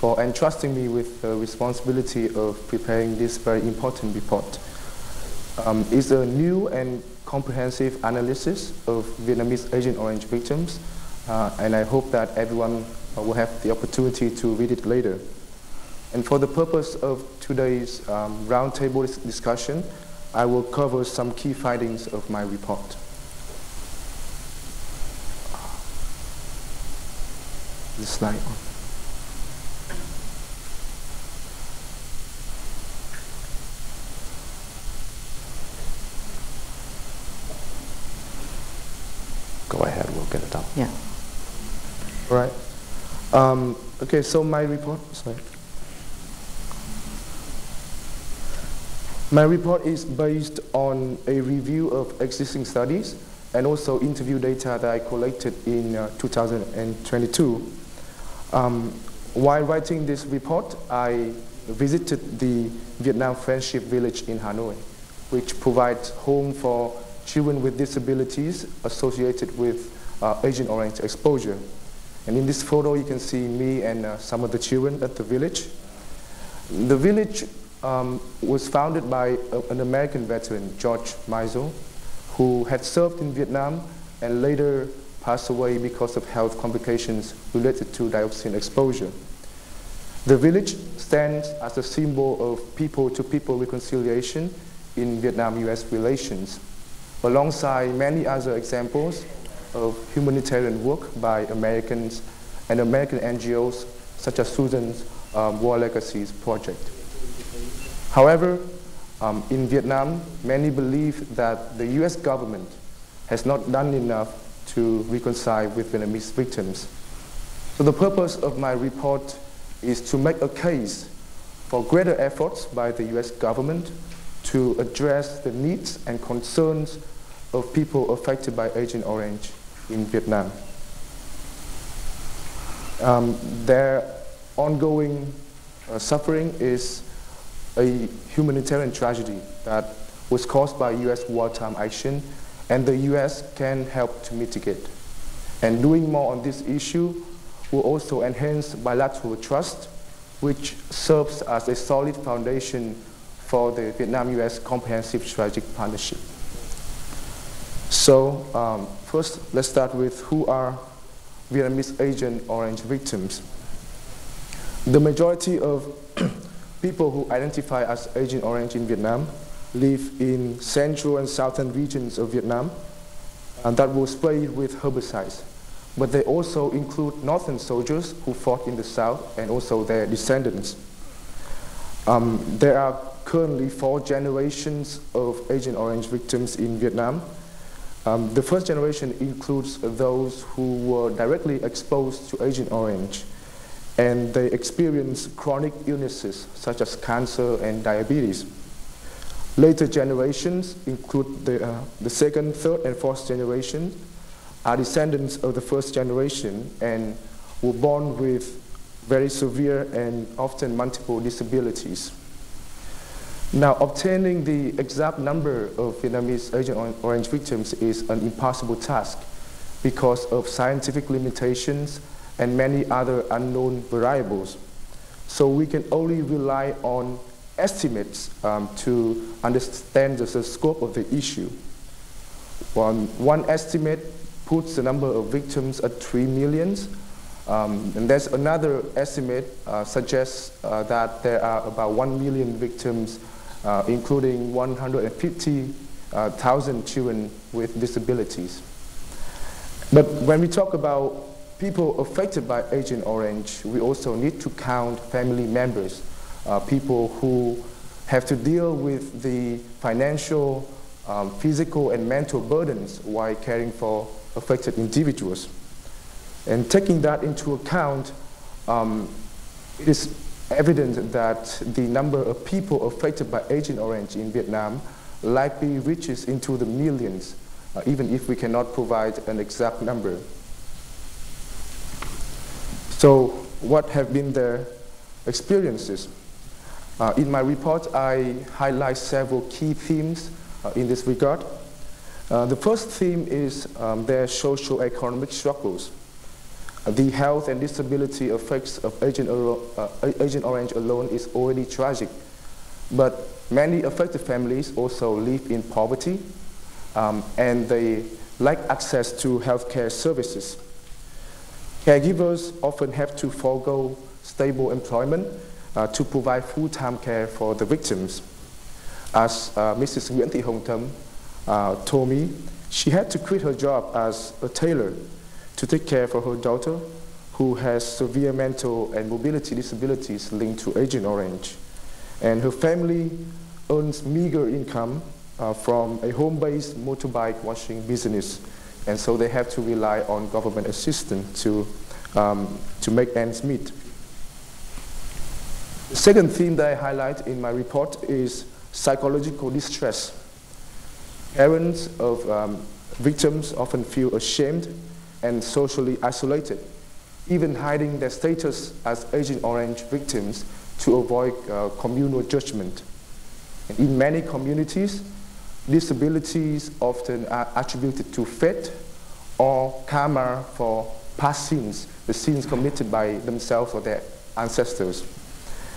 for entrusting me with the responsibility of preparing this very important report. Um, it's a new and comprehensive analysis of Vietnamese Agent Orange victims, uh, and I hope that everyone uh, will have the opportunity to read it later. And for the purpose of today's um, roundtable discussion, I will cover some key findings of my report. The slide on. Go ahead, we'll get it done. Yeah. All right. Um, okay, so my report, sorry. My report is based on a review of existing studies and also interview data that I collected in uh, 2022. Um, while writing this report, I visited the Vietnam Friendship Village in Hanoi, which provides home for children with disabilities associated with uh, Agent Orange exposure. And in this photo, you can see me and uh, some of the children at the village. The village um, was founded by a, an American veteran, George Mizo, who had served in Vietnam and later passed away because of health complications related to dioxin exposure. The village stands as a symbol of people-to-people -people reconciliation in Vietnam-US relations, alongside many other examples of humanitarian work by Americans and American NGOs such as Susan's um, War Legacies project. However, um, in Vietnam, many believe that the US government has not done enough to reconcile with Vietnamese victims. So the purpose of my report is to make a case for greater efforts by the US government to address the needs and concerns of people affected by Agent Orange in Vietnam. Um, their ongoing uh, suffering is a humanitarian tragedy that was caused by U.S. wartime action, and the U.S. can help to mitigate. And doing more on this issue will also enhance bilateral trust, which serves as a solid foundation for the Vietnam-U.S. Comprehensive Strategic Partnership. So um, first, let's start with who are Vietnamese Agent Orange victims. The majority of people who identify as Agent Orange in Vietnam live in central and southern regions of Vietnam and that were sprayed with herbicides. But they also include northern soldiers who fought in the south and also their descendants. Um, there are currently four generations of Agent Orange victims in Vietnam, um, the first generation includes those who were directly exposed to Agent Orange and they experience chronic illnesses such as cancer and diabetes. Later generations include the, uh, the second, third, and fourth generation are descendants of the first generation and were born with very severe and often multiple disabilities. Now, obtaining the exact number of Vietnamese Agent Orange victims is an impossible task because of scientific limitations and many other unknown variables. So we can only rely on estimates um, to understand the, the, scope of the issue. One, one estimate puts the number of victims at 3 million, um, and there's another estimate uh, suggests uh, that there are about 1 million victims uh, including 150,000 children with disabilities. But when we talk about people affected by Agent Orange, we also need to count family members, uh, people who have to deal with the financial, um, physical, and mental burdens while caring for affected individuals. And taking that into account, um, it is evident that the number of people affected by Agent Orange in Vietnam likely reaches into the millions, uh, even if we cannot provide an exact number. So what have been their experiences? Uh, in my report, I highlight several key themes uh, in this regard. Uh, the first theme is um, their social economic struggles the health and disability effects of Agent, uh, Agent Orange alone is already tragic. But many affected families also live in poverty um, and they lack access to healthcare services. Caregivers often have to forego stable employment uh, to provide full-time care for the victims. As uh, Mrs. Nguyễn Thị Hồng Thấm uh, told me, she had to quit her job as a tailor to take care for her daughter who has severe mental and mobility disabilities linked to Agent Orange. And her family earns meager income uh, from a home-based motorbike washing business. And so they have to rely on government assistance to, um, to make ends meet. The second theme that I highlight in my report is psychological distress. Parents of um, victims often feel ashamed and socially isolated, even hiding their status as Agent Orange victims to avoid uh, communal judgment. In many communities, disabilities often are attributed to fate or karma for past sins, the sins committed by themselves or their ancestors.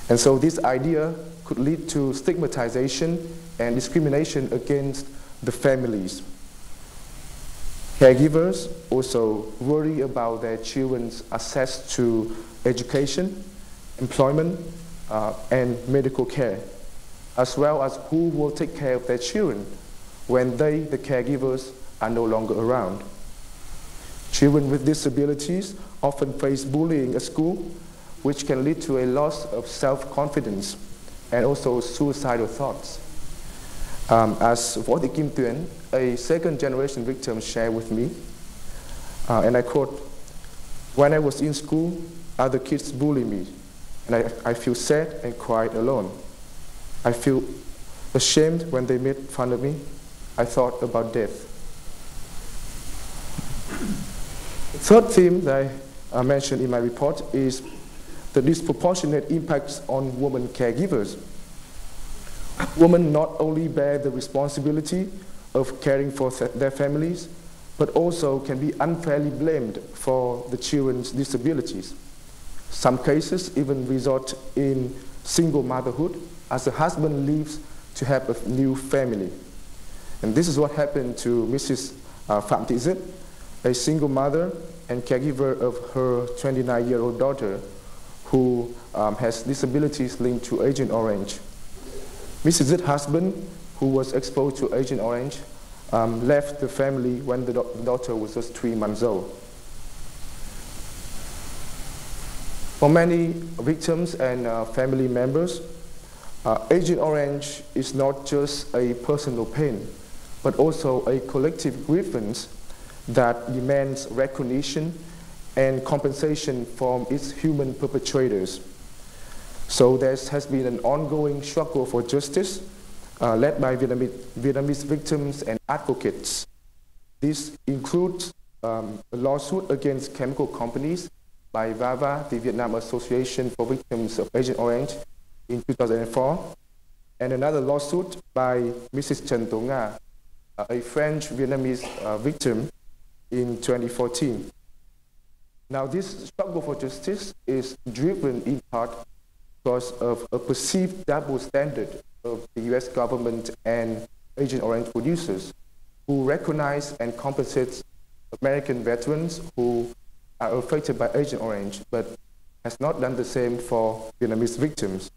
And so this idea could lead to stigmatization and discrimination against the families. Caregivers also worry about their children's access to education, employment, uh, and medical care, as well as who will take care of their children when they, the caregivers, are no longer around. Children with disabilities often face bullying at school, which can lead to a loss of self confidence and also suicidal thoughts. Um, as Võ Kim Tuyển, a second generation victim, shared with me, uh, and I quote, When I was in school, other kids bully me, and I, I feel sad and quiet alone. I feel ashamed when they made fun of me. I thought about death. The third theme that I uh, mentioned in my report is the disproportionate impacts on women caregivers. Women not only bear the responsibility of caring for their families, but also can be unfairly blamed for the children's disabilities. Some cases even result in single motherhood as the husband leaves to have a new family. And this is what happened to Mrs. Uh, a single mother and caregiver of her 29 year old daughter who um, has disabilities linked to Agent Orange. Mrs. Zit's husband, who was exposed to Agent Orange, um, left the family when the, the daughter was just three months old. For many victims and uh, family members, uh, Agent Orange is not just a personal pain, but also a collective grievance that demands recognition and compensation from its human perpetrators. So there has been an ongoing struggle for justice uh, led by Vietnamese, Vietnamese, victims and advocates. This includes um, a lawsuit against chemical companies by VAVA, the Vietnam Association for Victims of Agent Orange, in 2004, and another lawsuit by Mrs. Trần Tố Nga, uh, a French Vietnamese uh, victim, in 2014. Now, this struggle for justice is driven in part because of a perceived double standard of the US government and Agent Orange producers who recognize and compensate American veterans who are affected by Agent Orange, but has not done the same for Vietnamese victims.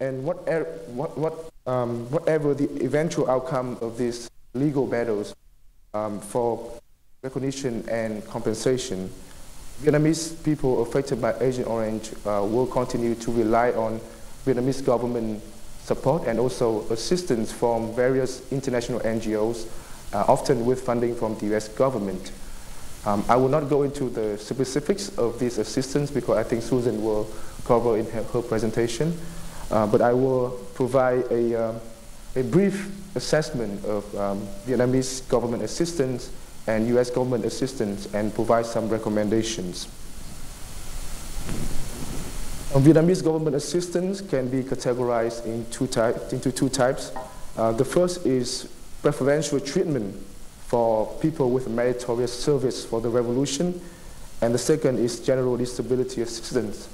And whatever, what, what, um, whatever the eventual outcome of these legal battles um, for recognition and compensation, Vietnamese people affected by Agent Orange uh, will continue to rely on Vietnamese government support and also assistance from various international NGOs, uh, often with funding from the US government. Um, I will not go into the specifics of this assistance because I think Susan will cover in her, her presentation, uh, but I will provide a, uh, a brief assessment of um, Vietnamese government assistance and US government assistance and provide some recommendations. Vietnamese government assistance can be categorized in two into two types. Uh, the first is preferential treatment for people with meritorious service for the revolution, and the second is general disability assistance.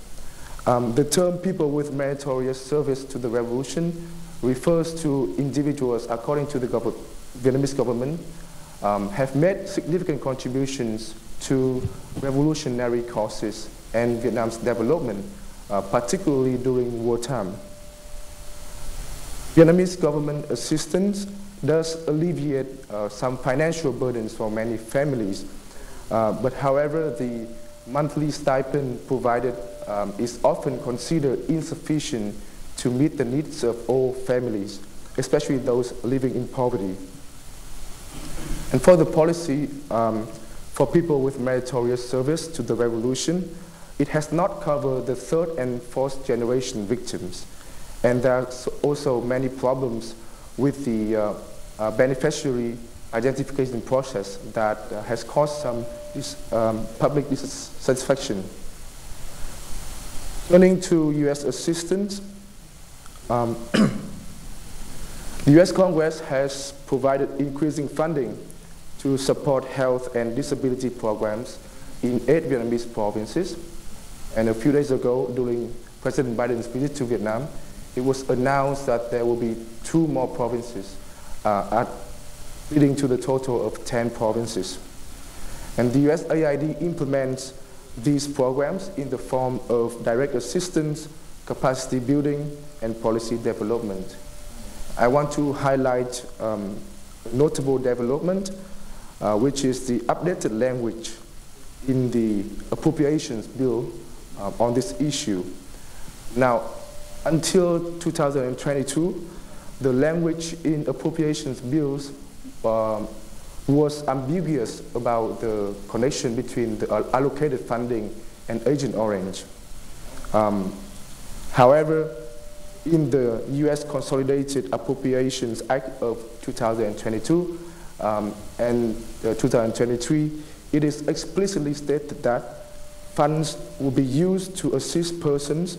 Um, the term people with meritorious service to the revolution refers to individuals, according to the gov Vietnamese government, um, have made significant contributions to revolutionary causes and Vietnam's development uh, particularly during wartime. Vietnamese government assistance does alleviate uh, some financial burdens for many families, uh, but however, the monthly stipend provided um, is often considered insufficient to meet the needs of all families, especially those living in poverty. And for the policy um, for people with meritorious service to the revolution, it has not covered the third and fourth generation victims. And there are also many problems with the uh, uh, beneficiary identification process that uh, has caused some dis um, public dissatisfaction. Turning to U.S. assistance, um, The US Congress has provided increasing funding to support health and disability programs in eight Vietnamese provinces. And a few days ago, during President Biden's visit to Vietnam, it was announced that there will be two more provinces, uh, leading to the total of 10 provinces. And the USAID implements these programs in the form of direct assistance, capacity building, and policy development. I want to highlight um, notable development, uh, which is the updated language in the appropriations bill uh, on this issue. Now, until 2022, the language in appropriations bills um, was ambiguous about the connection between the allocated funding and Agent Orange. Um, however, in the U.S. Consolidated Appropriations Act of 2022 um, and uh, 2023, it is explicitly stated that funds will be used to assist persons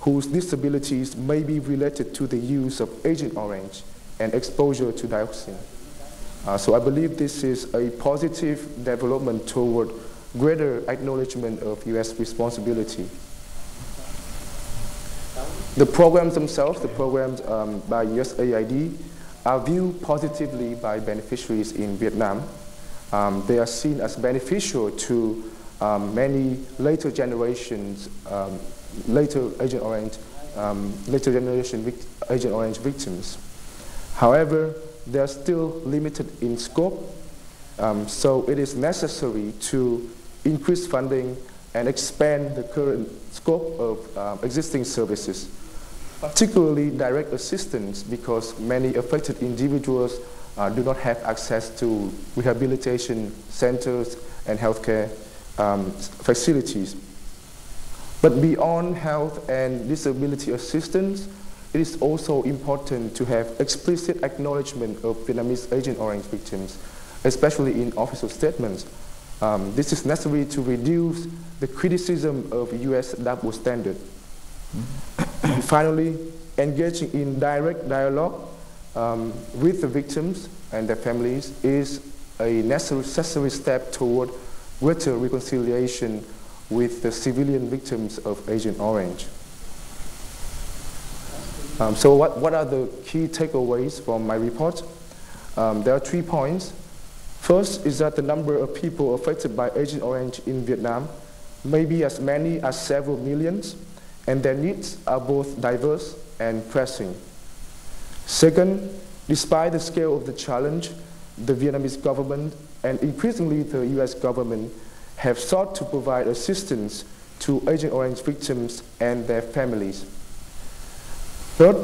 whose disabilities may be related to the use of Agent Orange and exposure to dioxin. Uh, so I believe this is a positive development toward greater acknowledgement of U.S. responsibility. The programs themselves, the programs um, by USAID, are viewed positively by beneficiaries in Vietnam. Um, they are seen as beneficial to um, many later generations, um, later Agent Orange, um, later generation Agent Orange victims. However, they're still limited in scope, um, so it is necessary to increase funding and expand the current scope of uh, existing services, particularly direct assistance because many affected individuals uh, do not have access to rehabilitation centers and healthcare um, facilities. But beyond health and disability assistance, it is also important to have explicit acknowledgement of Vietnamese Agent Orange victims, especially in official statements. Um, this is necessary to reduce the criticism of U.S. double standard. and finally, engaging in direct dialogue um, with the victims and their families is a necessary step toward greater reconciliation with the civilian victims of Agent Orange. Um, so what, what are the key takeaways from my report? Um, there are three points. First is that the number of people affected by Agent Orange in Vietnam may be as many as several millions, and their needs are both diverse and pressing. Second, despite the scale of the challenge, the Vietnamese government and increasingly the US government have sought to provide assistance to Agent Orange victims and their families. Third,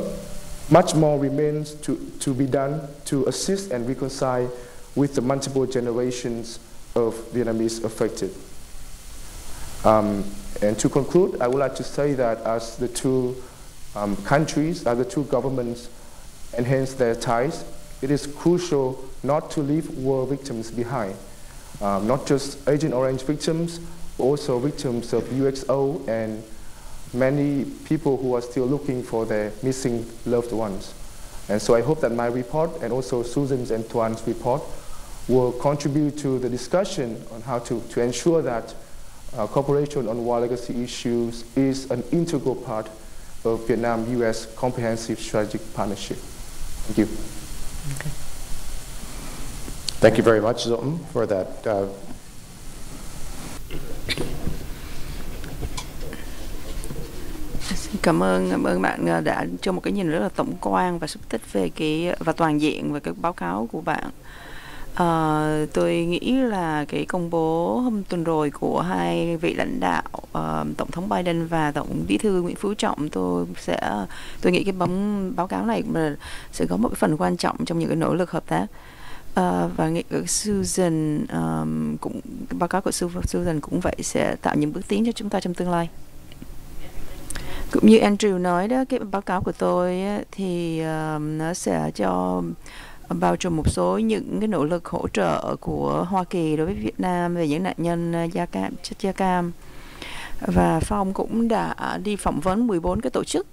much more remains to, to be done to assist and reconcile with the multiple generations of Vietnamese affected. Um, and to conclude, I would like to say that as the two um, countries, as the two governments enhance their ties, it is crucial not to leave war victims behind. Um, not just Agent Orange victims, but also victims of UXO and many people who are still looking for their missing loved ones. And so I hope that my report and also Susan's and Tuan's report will contribute to the discussion on how to, to ensure that uh, cooperation on war legacy issues is an integral part of Vietnam-U.S. comprehensive strategic partnership. Thank you. Okay. Thank you very much, Dũng, for that uh, Cảm ơn cảm ơn bạn ờ, đã cho một cái nhìn rất là tổng quan và xúc tích về cái và toàn diện về cái báo cáo của bạn. À, tôi nghĩ là cái công bố hôm tuần rồi của hai vị lãnh đạo uh, tổng thống Biden và tổng bí thư Nguyễn Phú Trọng tôi sẽ tôi nghĩ cái bóng báo cáo này mà sẽ có một cái phần quan trọng trong những cái nỗ lực hợp tác uh, và nghĩ Susan um, cũng báo cáo của Susan cũng vậy sẽ tạo những bước tiến cho chúng ta trong tương lai cũng như Andrew nói đó cái báo cáo của tôi thì uh, nó sẽ cho ờ, bao trùm một số những cái nỗ lực hỗ trợ của Hoa Kỳ đối với Việt Nam về những nạn nhân ờ, da cam chất da cam. Và Phong cũng đã đi phỏng vấn 14 cái tổ chức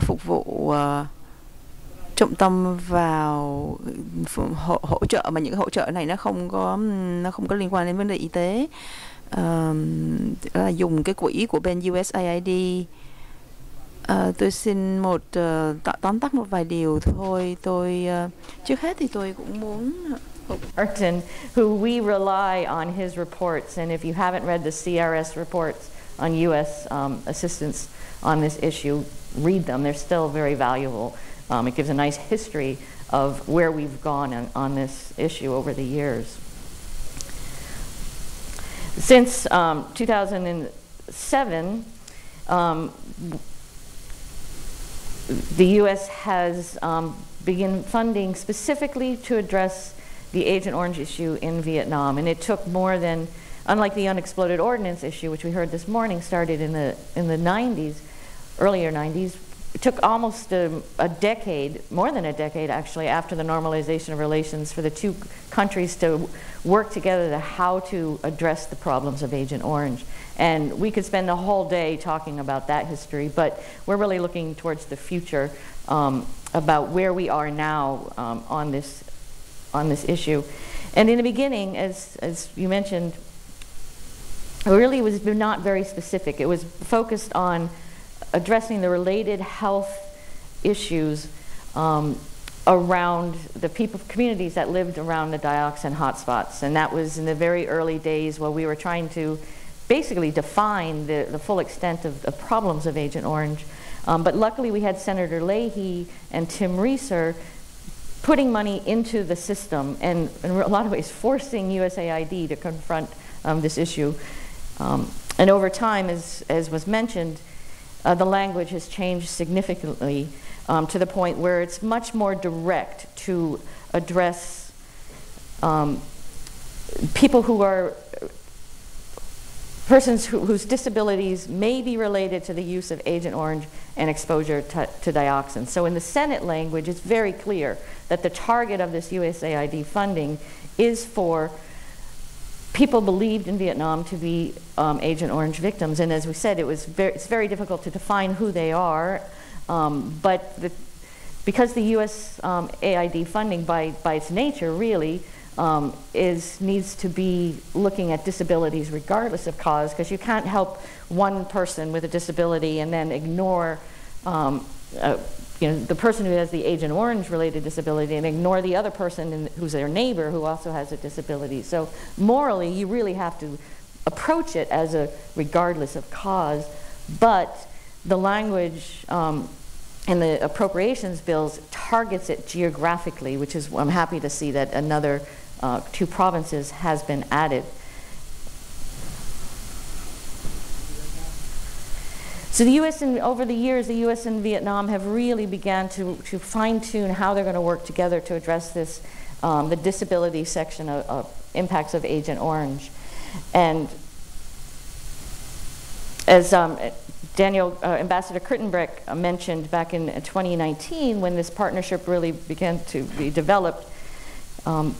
phục vụ trọng tâm vào hỗ, hỗ trợ mà những hỗ trợ này nó không có nó không có liên quan đến vấn đề y tế. Uh, là dùng cái quỹ của bên USAID uh, tôi xin một uh, tóm tắt một vài điều thôi tôi uh, trước hết thì tôi cũng muốn Martin, who we rely on his reports, and if you haven't read the CRS reports on U.S. Um, assistance on this issue, read them. They're still very valuable. Um, it gives a nice history of where we've gone on, on this issue over the years. Since um, 2007, um, the U.S. has um, begun funding specifically to address the Agent Orange issue in Vietnam. And it took more than, unlike the unexploded ordnance issue, which we heard this morning started in the, in the 90s, earlier 90s, it took almost a, a, decade, more than a decade actually, after the normalization of relations for the two countries to work together to how to address the problems of Agent Orange. And we could spend the whole day talking about that history, but we're really looking towards the future um, about where we are now um, on this on this issue. And in the beginning, as, as you mentioned, it really was not very specific. It was focused on addressing the related health issues um, around the people communities that lived around the dioxin hotspots. And that was in the very early days where we were trying to basically define the, the full extent of the problems of Agent Orange. Um, but luckily we had Senator Leahy and Tim Rieser putting money into the system and in a lot of ways forcing USAID to confront um, this issue. Um, and over time, as, as was mentioned, uh, the language has changed significantly um, to the point where it's much more direct to address um, people who are persons who, whose disabilities may be related to the use of Agent Orange and exposure to, to dioxin. So in the Senate language, it's very clear that the target of this USAID funding is for people believed in Vietnam to be um, Agent Orange victims. And as we said, it was very, it's very difficult to define who they are. Um, but the, because the US um, funding, by, by its nature, really, um, is needs to be looking at disabilities regardless of cause because you can't help one person with a disability and then ignore um, uh, you know, the person who has the Agent Orange related disability and ignore the other person in, who's their neighbor who also has a disability. So morally, you really have to approach it as a regardless of cause, but the language um, in the appropriations bills targets it geographically, which is I'm happy to see that another uh, two provinces has been added. So the U.S. and over the years, the U.S. and Vietnam have really began to, to fine-tune how they're going to work together to address this, um, the disability section of, of, impacts of Agent Orange. And as um, Daniel, uh, Ambassador Kritenbrink mentioned back in 2019 when this partnership really began to be developed, um,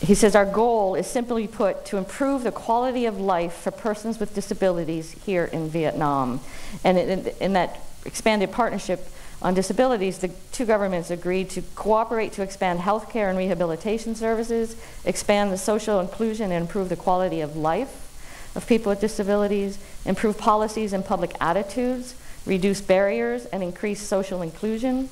he says, Our goal is simply put to improve the quality of life for persons with disabilities here in Vietnam. And in, in, that expanded partnership on disabilities, the two governments agreed to cooperate to expand healthcare and rehabilitation services, expand the social inclusion, and improve the quality of life of people with disabilities, improve policies and public attitudes, reduce barriers, and increase social inclusion,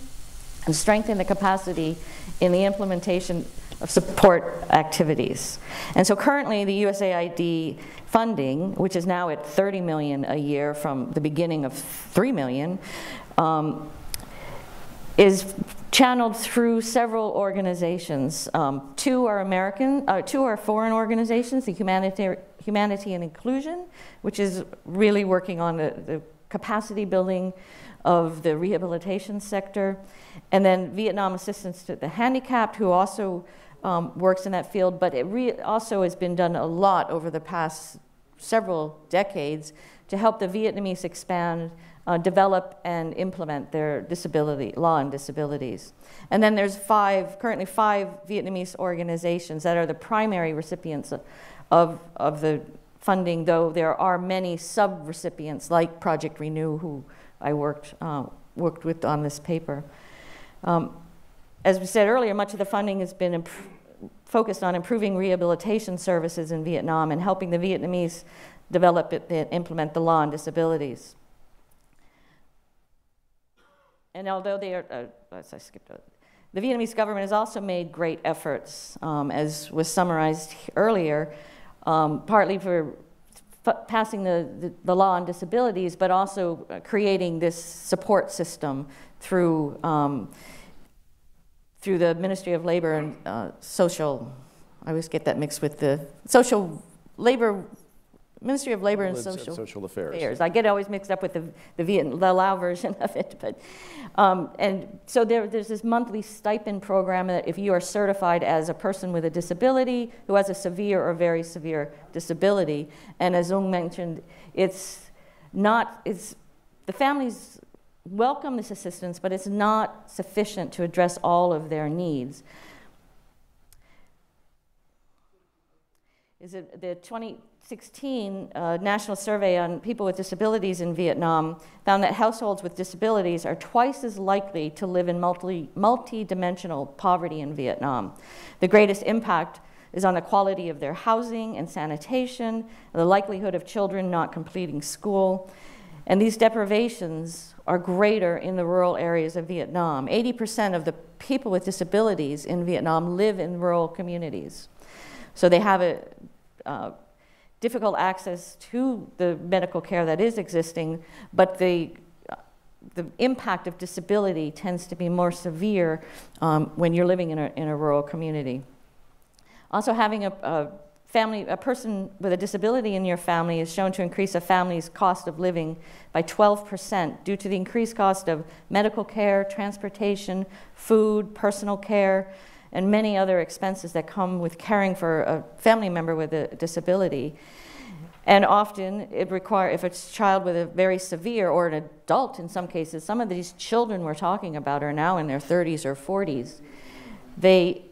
and strengthen the capacity in the implementation of support activities. And so currently the USAID funding, which is now at 30 million a year from the beginning of 3 million, um, is channeled through several organizations. Um, two are American, uh, two are foreign organizations, the Humanity, Humanity and Inclusion, which is really working on the, the capacity building of the rehabilitation sector, and then Vietnam Assistance to the Handicapped, who also um, works in that field, but it also has been done a lot over the past several decades to help the Vietnamese expand, uh, develop, and implement their disability law and disabilities. And then there's five, currently five Vietnamese organizations that are the primary recipients of, of the funding, though there are many sub-recipients like Project Renew, who I worked, uh, worked with on this paper. Um, as we said earlier, much of the funding has been focused on improving rehabilitation services in Vietnam and helping the Vietnamese develop implement the law on disabilities. And although they are, uh, I skipped it. The Vietnamese government has also made great efforts, um, as was summarized earlier, um, partly for passing the, the, the, law on disabilities, but also uh, creating this support system through, um, through the Ministry of Labor and uh, Social, I always get that mixed with the social labor Ministry of Labor and Social, Social Affairs. Affairs. I get always mixed up with the, the, Viet, the Lao version of it. But, um, and so there, there's this monthly stipend program that if you are certified as a person with a disability who has a severe or very severe disability, and as Dũng mentioned, it's not, it's, the families welcome this assistance, but it's not sufficient to address all of their needs. Is it the 2016 uh, National Survey on People with Disabilities in Vietnam found that households with disabilities are twice as likely to live in multi, multi-dimensional poverty in Vietnam. The greatest impact is on the quality of their housing and sanitation, the likelihood of children not completing school. And these deprivations are greater in the rural areas of Vietnam. 80% of the people with disabilities in Vietnam live in rural communities. So they have a uh, difficult access to the medical care that is existing, but the the impact of disability tends to be more severe um, when you're living in a, in a rural community. Also, having a, a, family, a person with a disability in your family is shown to increase a family's cost of living by 12% due to the increased cost of medical care, transportation, food, personal care, and many other expenses that come with caring for a family member with a disability. And often it requires, if it's a child with a very severe, or an adult in some cases, some of these children we're talking about are now in their 30s or 40s. They,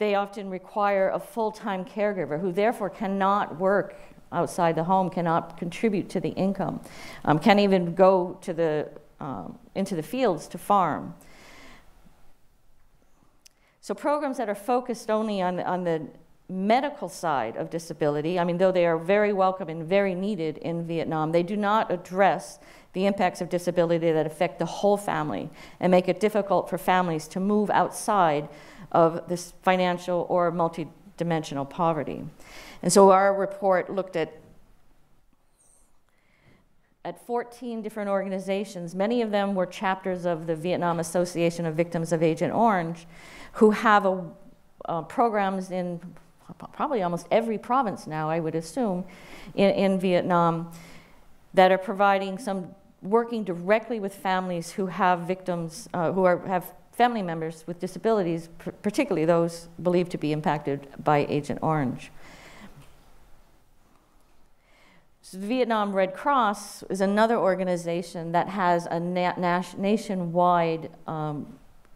they often require a full time caregiver who therefore cannot work outside the home, cannot contribute to the income, um, can't even go to the, um, into the fields to farm. So programs that are focused only on, on the medical side of disability, I mean, though they are very welcome and very needed in Vietnam, they do not address the impacts of disability that affect the whole family and make it difficult for families to move outside of this financial or multidimensional poverty. And so our report looked at at 14 different organizations. Many of them were chapters of the Vietnam Association of Victims of Agent Orange, who have a, uh, programs in probably almost every province now, I would assume, in, in Vietnam, that are providing some working directly with families who have victims, uh, who are, have family members with disabilities, particularly those believed to be impacted by Agent Orange. So the Vietnam Red Cross is another organization that has a na- nationwide um,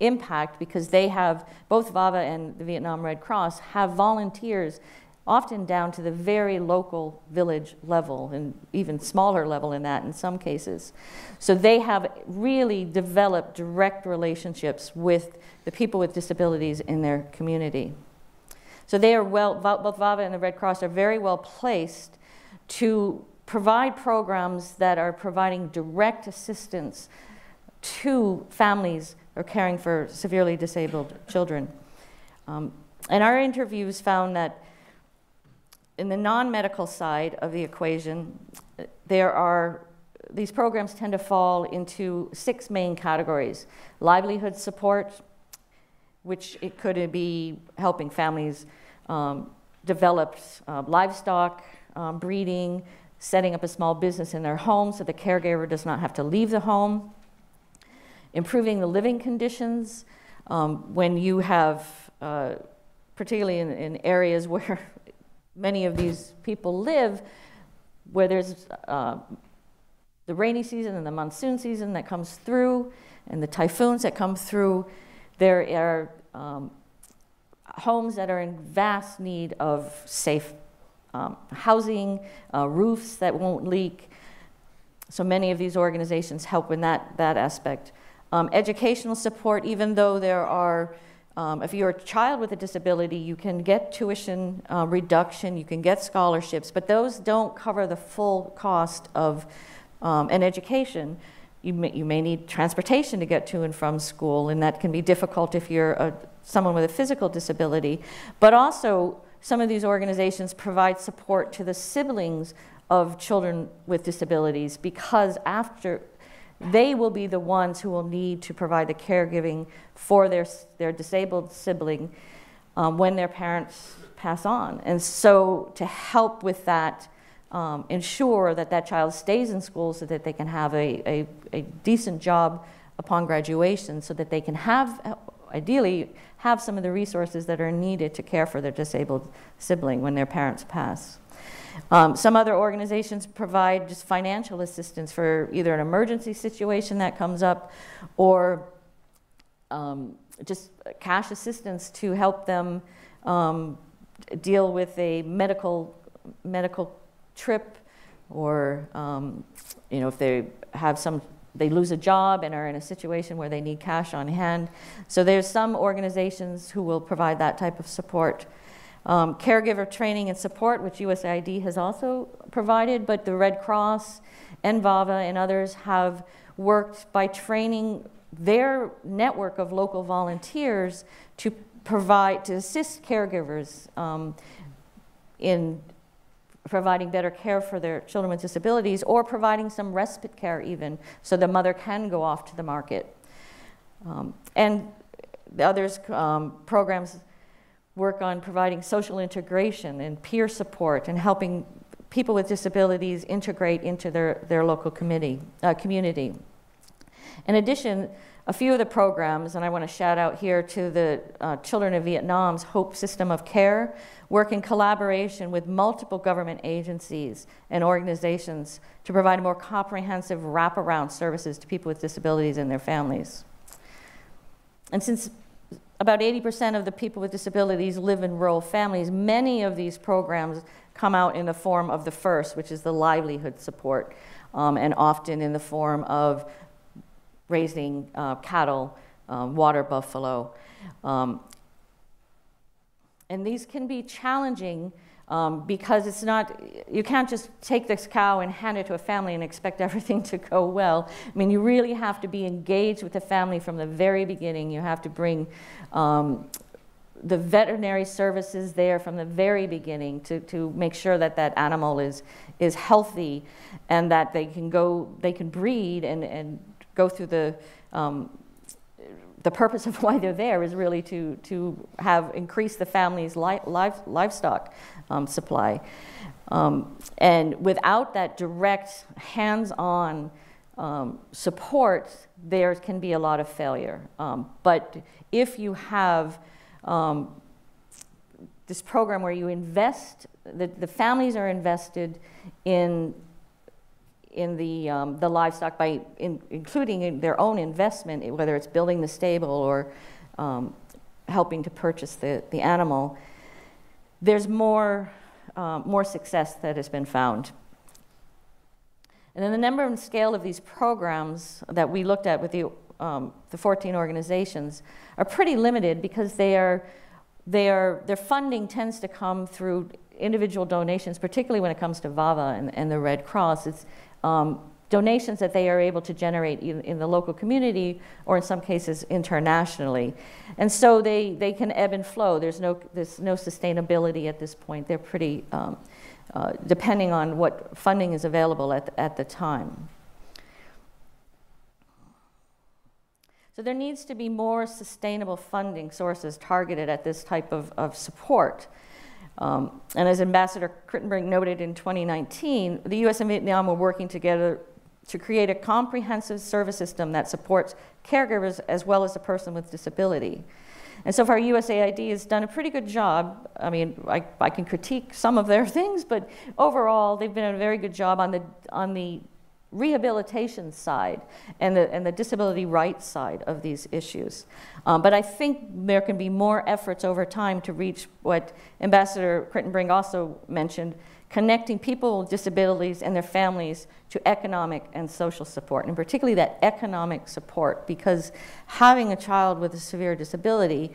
impact because they have, both VAVA and the Vietnam Red Cross have volunteers, often down to the very local village level and even smaller level in that in some cases. So they have really developed direct relationships with the people with disabilities in their community. So they are well, both VAVA and the Red Cross are very well placed to provide programs that are providing direct assistance to families or caring for severely disabled children. Um, and our interviews found that in the non medical side of the equation, there are these programs tend to fall into six main categories livelihood support, which it could be helping families um, develop uh, livestock, um, breeding, setting up a small business in their home so the caregiver does not have to leave the home improving the living conditions. Um, when you have, uh, particularly in, in, areas where many of these people live, where there's uh, the rainy season and the monsoon season that comes through, and the typhoons that come through, there are um, homes that are in vast need of safe um, housing, uh, roofs that won't leak. So many of these organizations help in that, that aspect. Um, educational support, even though there are, um, if you're a child with a disability, you can get tuition uh, reduction, you can get scholarships, but those don't cover the full cost of um, an education. You may, you may need transportation to get to and from school, and that can be difficult if you're a, someone with a physical disability. But also, some of these organizations provide support to the siblings of children with disabilities because after they will be the ones who will need to provide the caregiving for their, their disabled sibling um, when their parents pass on. And so, to help with that, um, ensure that that child stays in school so that they can have a, a, a decent job upon graduation, so that they can have, ideally, have some of the resources that are needed to care for their disabled sibling when their parents pass. Um, some other organizations provide just financial assistance for either an emergency situation that comes up or um, just cash assistance to help them um, deal with a medical medical trip or um, you know if they have some they lose a job and are in a situation where they need cash on hand. So there's some organizations who will provide that type of support um, caregiver training and support, which USAID has also provided, but the Red Cross and VAVA and others have worked by training their network of local volunteers to provide, to assist caregivers um, in providing better care for their children with disabilities or providing some respite care even so the mother can go off to the market. Um, and the others um, programs work on providing social integration and peer support and helping people with disabilities integrate into their, their local committee, uh, community. In addition, a few of the programs, and I want to shout out here to the uh, Children of Vietnam's Hope System of Care, work in collaboration with multiple government agencies and organizations to provide more comprehensive wraparound services to people with disabilities and their families. And since about 80% of the people with disabilities live in rural families. Many of these programs come out in the form of the first, which is the livelihood support, um, and often in the form of raising uh, cattle, um, water buffalo. Um, and these can be challenging um, because it's not, you can't just take this cow and hand it to a family and expect everything to go well. I mean, you really have to be engaged with the family from the very beginning. You have to bring um, the veterinary services there from the very beginning to, to make sure that that animal is, is healthy and that they can go, they can breed and, and go through the um, the purpose of why they're there is really to, to have increased the family's li- live, livestock um, supply. Um, and without that direct, hands on um, support, there can be a lot of failure. Um, but if you have um, this program where you invest, the, the families are invested in in the, um, the livestock by in, including in their own investment, whether it's building the stable or um, helping to purchase the, the animal, there's more, uh, more success that has been found. And then the number and scale of these programs that we looked at with the, um, the 14 organizations are pretty limited because they are, they are, their funding tends to come through individual donations, particularly when it comes to VAVA and, and the Red Cross. It's, um, donations that they are able to generate in, in, the local community or in some cases internationally. And so they, they can ebb and flow. There's no, there's no sustainability at this point. They're pretty, um, uh, depending on what funding is available at at the time. So there needs to be more sustainable funding sources targeted at this type of, of support. Um, and as Ambassador Kritenbrink noted in 2019, the US and Vietnam were working together to create a comprehensive service system that supports caregivers as well as a person with disability. And so far, USAID has done a pretty good job. I mean, I, I can critique some of their things, but overall, they've been a very good job on the, on the rehabilitation side and the, and the disability rights side of these issues. Um, but I think there can be more efforts over time to reach what Ambassador Kritenbrink also mentioned, connecting people with disabilities and their families to economic and social support, and particularly that economic support, because having a child with a severe disability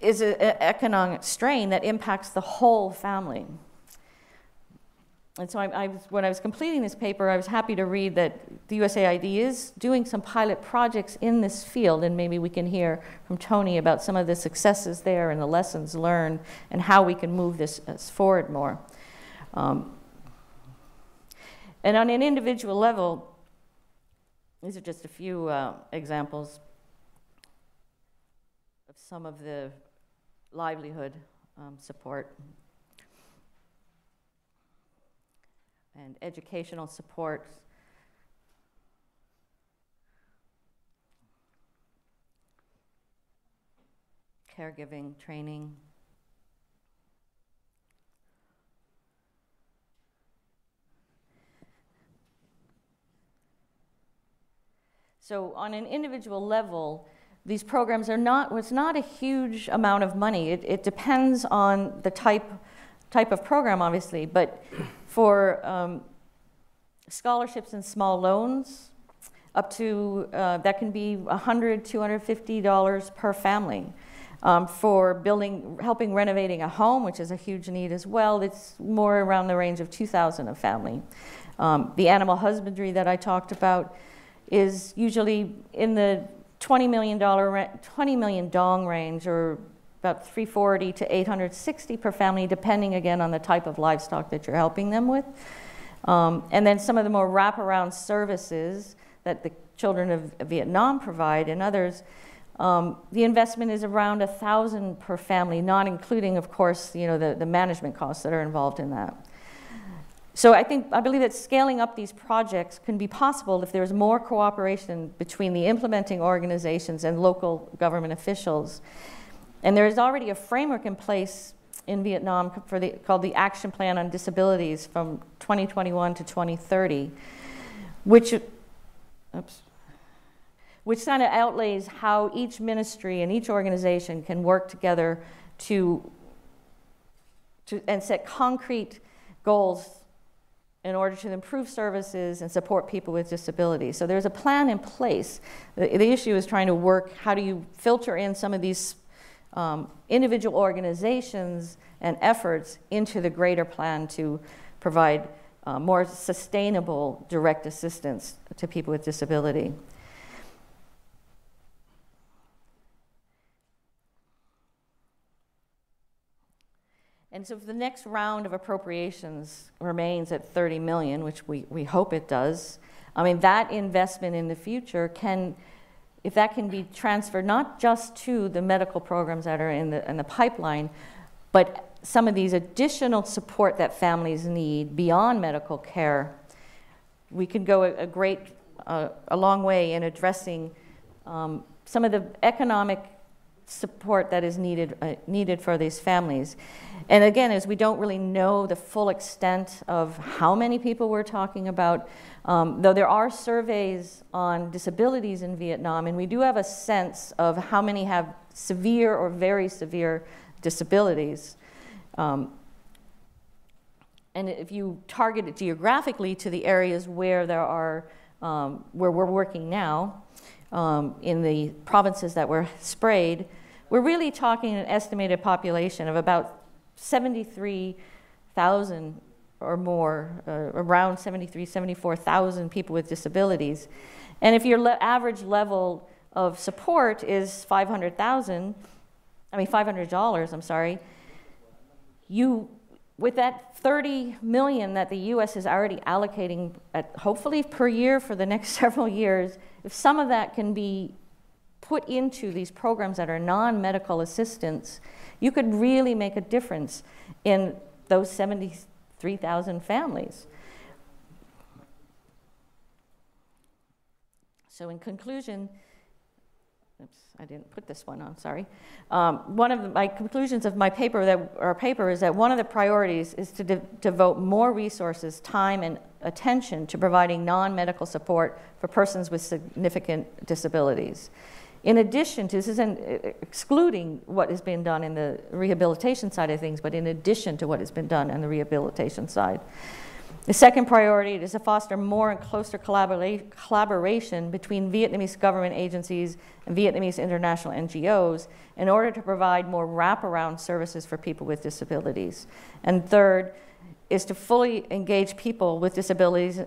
is an economic strain that impacts the whole family. And so I, I was, when I was completing this paper, I was happy to read that the USAID is doing some pilot projects in this field, and maybe we can hear from Tony about some of the successes there and the lessons learned and how we can move this forward more. Um, and on an individual level, these are just a few uh, examples of some of the livelihood um, support and educational support. Caregiving training. So, on an individual level, these programs are not, it's not a huge amount of money. It, it depends on the type, type of program, obviously, but for um, scholarships and small loans, up to, uh, that can be $100, $250 per family. Um, for building, helping renovating a home, which is a huge need as well, it's more around the range of 2,000 a family. Um, the animal husbandry that I talked about is usually in the $20 million, 20 million dong range, or about 340 to 860 per family, depending again on the type of livestock that you're helping them with. Um, and then some of the more wraparound services that the children of Vietnam provide and others, um, the investment is around a thousand per family, not including, of course, you know, the, the management costs that are involved in that. So I think I believe that scaling up these projects can be possible if there's more cooperation between the implementing organizations and local government officials. And there is already a framework in place in Vietnam for the, called the Action Plan on Disabilities from 2021 to 2030, which, oops, which kind of outlays how each ministry and each organization can work together to, to and set concrete goals in order to improve services and support people with disabilities. So there's a plan in place. The, the issue is trying to work how do you filter in some of these um, individual organizations and efforts into the greater plan to provide uh, more sustainable direct assistance to people with disability. And so if the next round of appropriations remains at 30 million, which we, we hope it does, I mean, that investment in the future can, if that can be transferred not just to the medical programs that are in the, in the pipeline, but some of these additional support that families need beyond medical care, we could go a, a great, uh, a long way in addressing um, some of the economic support that is needed, uh, needed for these families. And again, as we don't really know the full extent of how many people we're talking about, um, though there are surveys on disabilities in Vietnam, and we do have a sense of how many have severe or very severe disabilities. Um, and if you target it geographically to the areas where there are, um, where we're working now, um, in the provinces that were sprayed, we're really talking an estimated population of about 73,000 or more, uh, around 73, 74,000 people with disabilities. And if your le- average level of support is 500,000, I mean $500, I'm sorry, you with that 30 million that the US is already allocating at, hopefully per year for the next several years, if some of that can be put into these programs that are non-medical assistance, you could really make a difference in those 73,000 families. So, in conclusion, oops, I didn't put this one on, sorry. Um, one of the, my conclusions of my paper, that, our paper is that one of the priorities is to de- devote more resources, time, and attention to providing non medical support for persons with significant disabilities. in addition to, this isn't uh, excluding what has been done in the rehabilitation side of things, but in addition to what has been done on the rehabilitation side. The second priority is to foster more and closer collabora- collaboration between Vietnamese government agencies and Vietnamese international NGOs in order to provide more wraparound services for people with disabilities. And third is to fully engage people with disabilities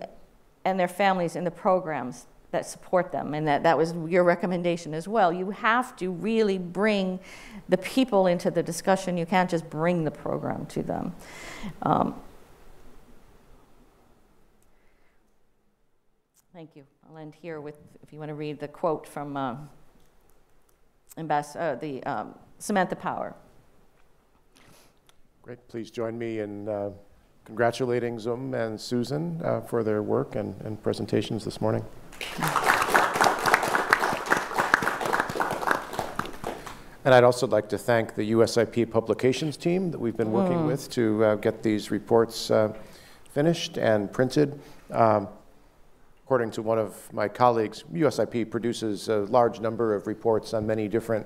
and their families in the programs that support them. And that, that was your recommendation as well. You have to really bring the people into the discussion. You can't just bring the program to them. Um, thank you. I'll end here with, if you want to read the quote from uh, Ambassador, uh, the um, Samantha Power. Great. Please join me in uh, congratulating Dũng and Susan uh, for their work and, and presentations this morning. And I'd also like to thank the USIP publications team that we've been working mm. with to uh, get these reports uh, finished and printed. Um, according to one of my colleagues, USIP produces a large number of reports on many different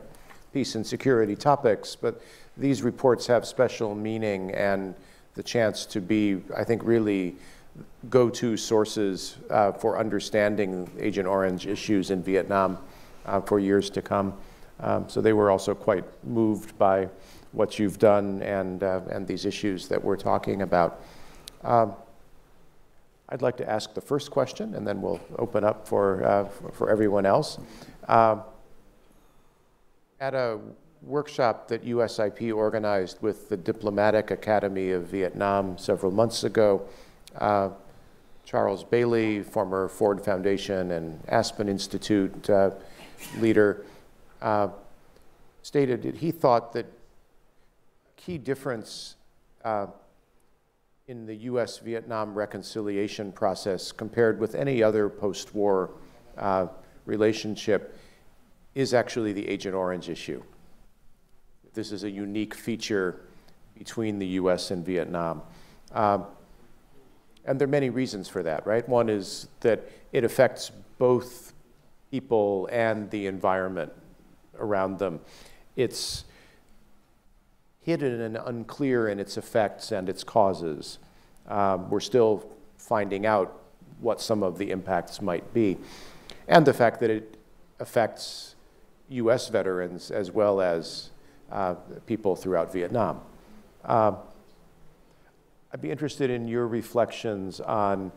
peace and security topics, but these reports have special meaning and the chance to be, I think, really go-to sources uh, for understanding Agent Orange issues in Vietnam uh, for years to come. Um, so they were also quite moved by what you've done and, uh, and these issues that we're talking about. Um, I'd like to ask the first question, and then we'll open up for, uh, for, for, everyone else. Um, at a workshop that USIP organized with the Diplomatic Academy of Vietnam several months ago, uh, Charles Bailey, former Ford Foundation and Aspen Institute uh, leader, uh, stated that he thought that key difference uh, in the U.S. Vietnam reconciliation process compared with any other post war uh, relationship is actually the Agent Orange issue. This is a unique feature between the U.S. and Vietnam. Um, and there are many reasons for that, right? One is that it affects both people and the environment around them. It's hidden and unclear in its effects and its causes. Um, we're still finding out what some of the impacts might be. And the fact that it affects US veterans as well as uh, people throughout Vietnam. Uh, I'd be interested in your reflections on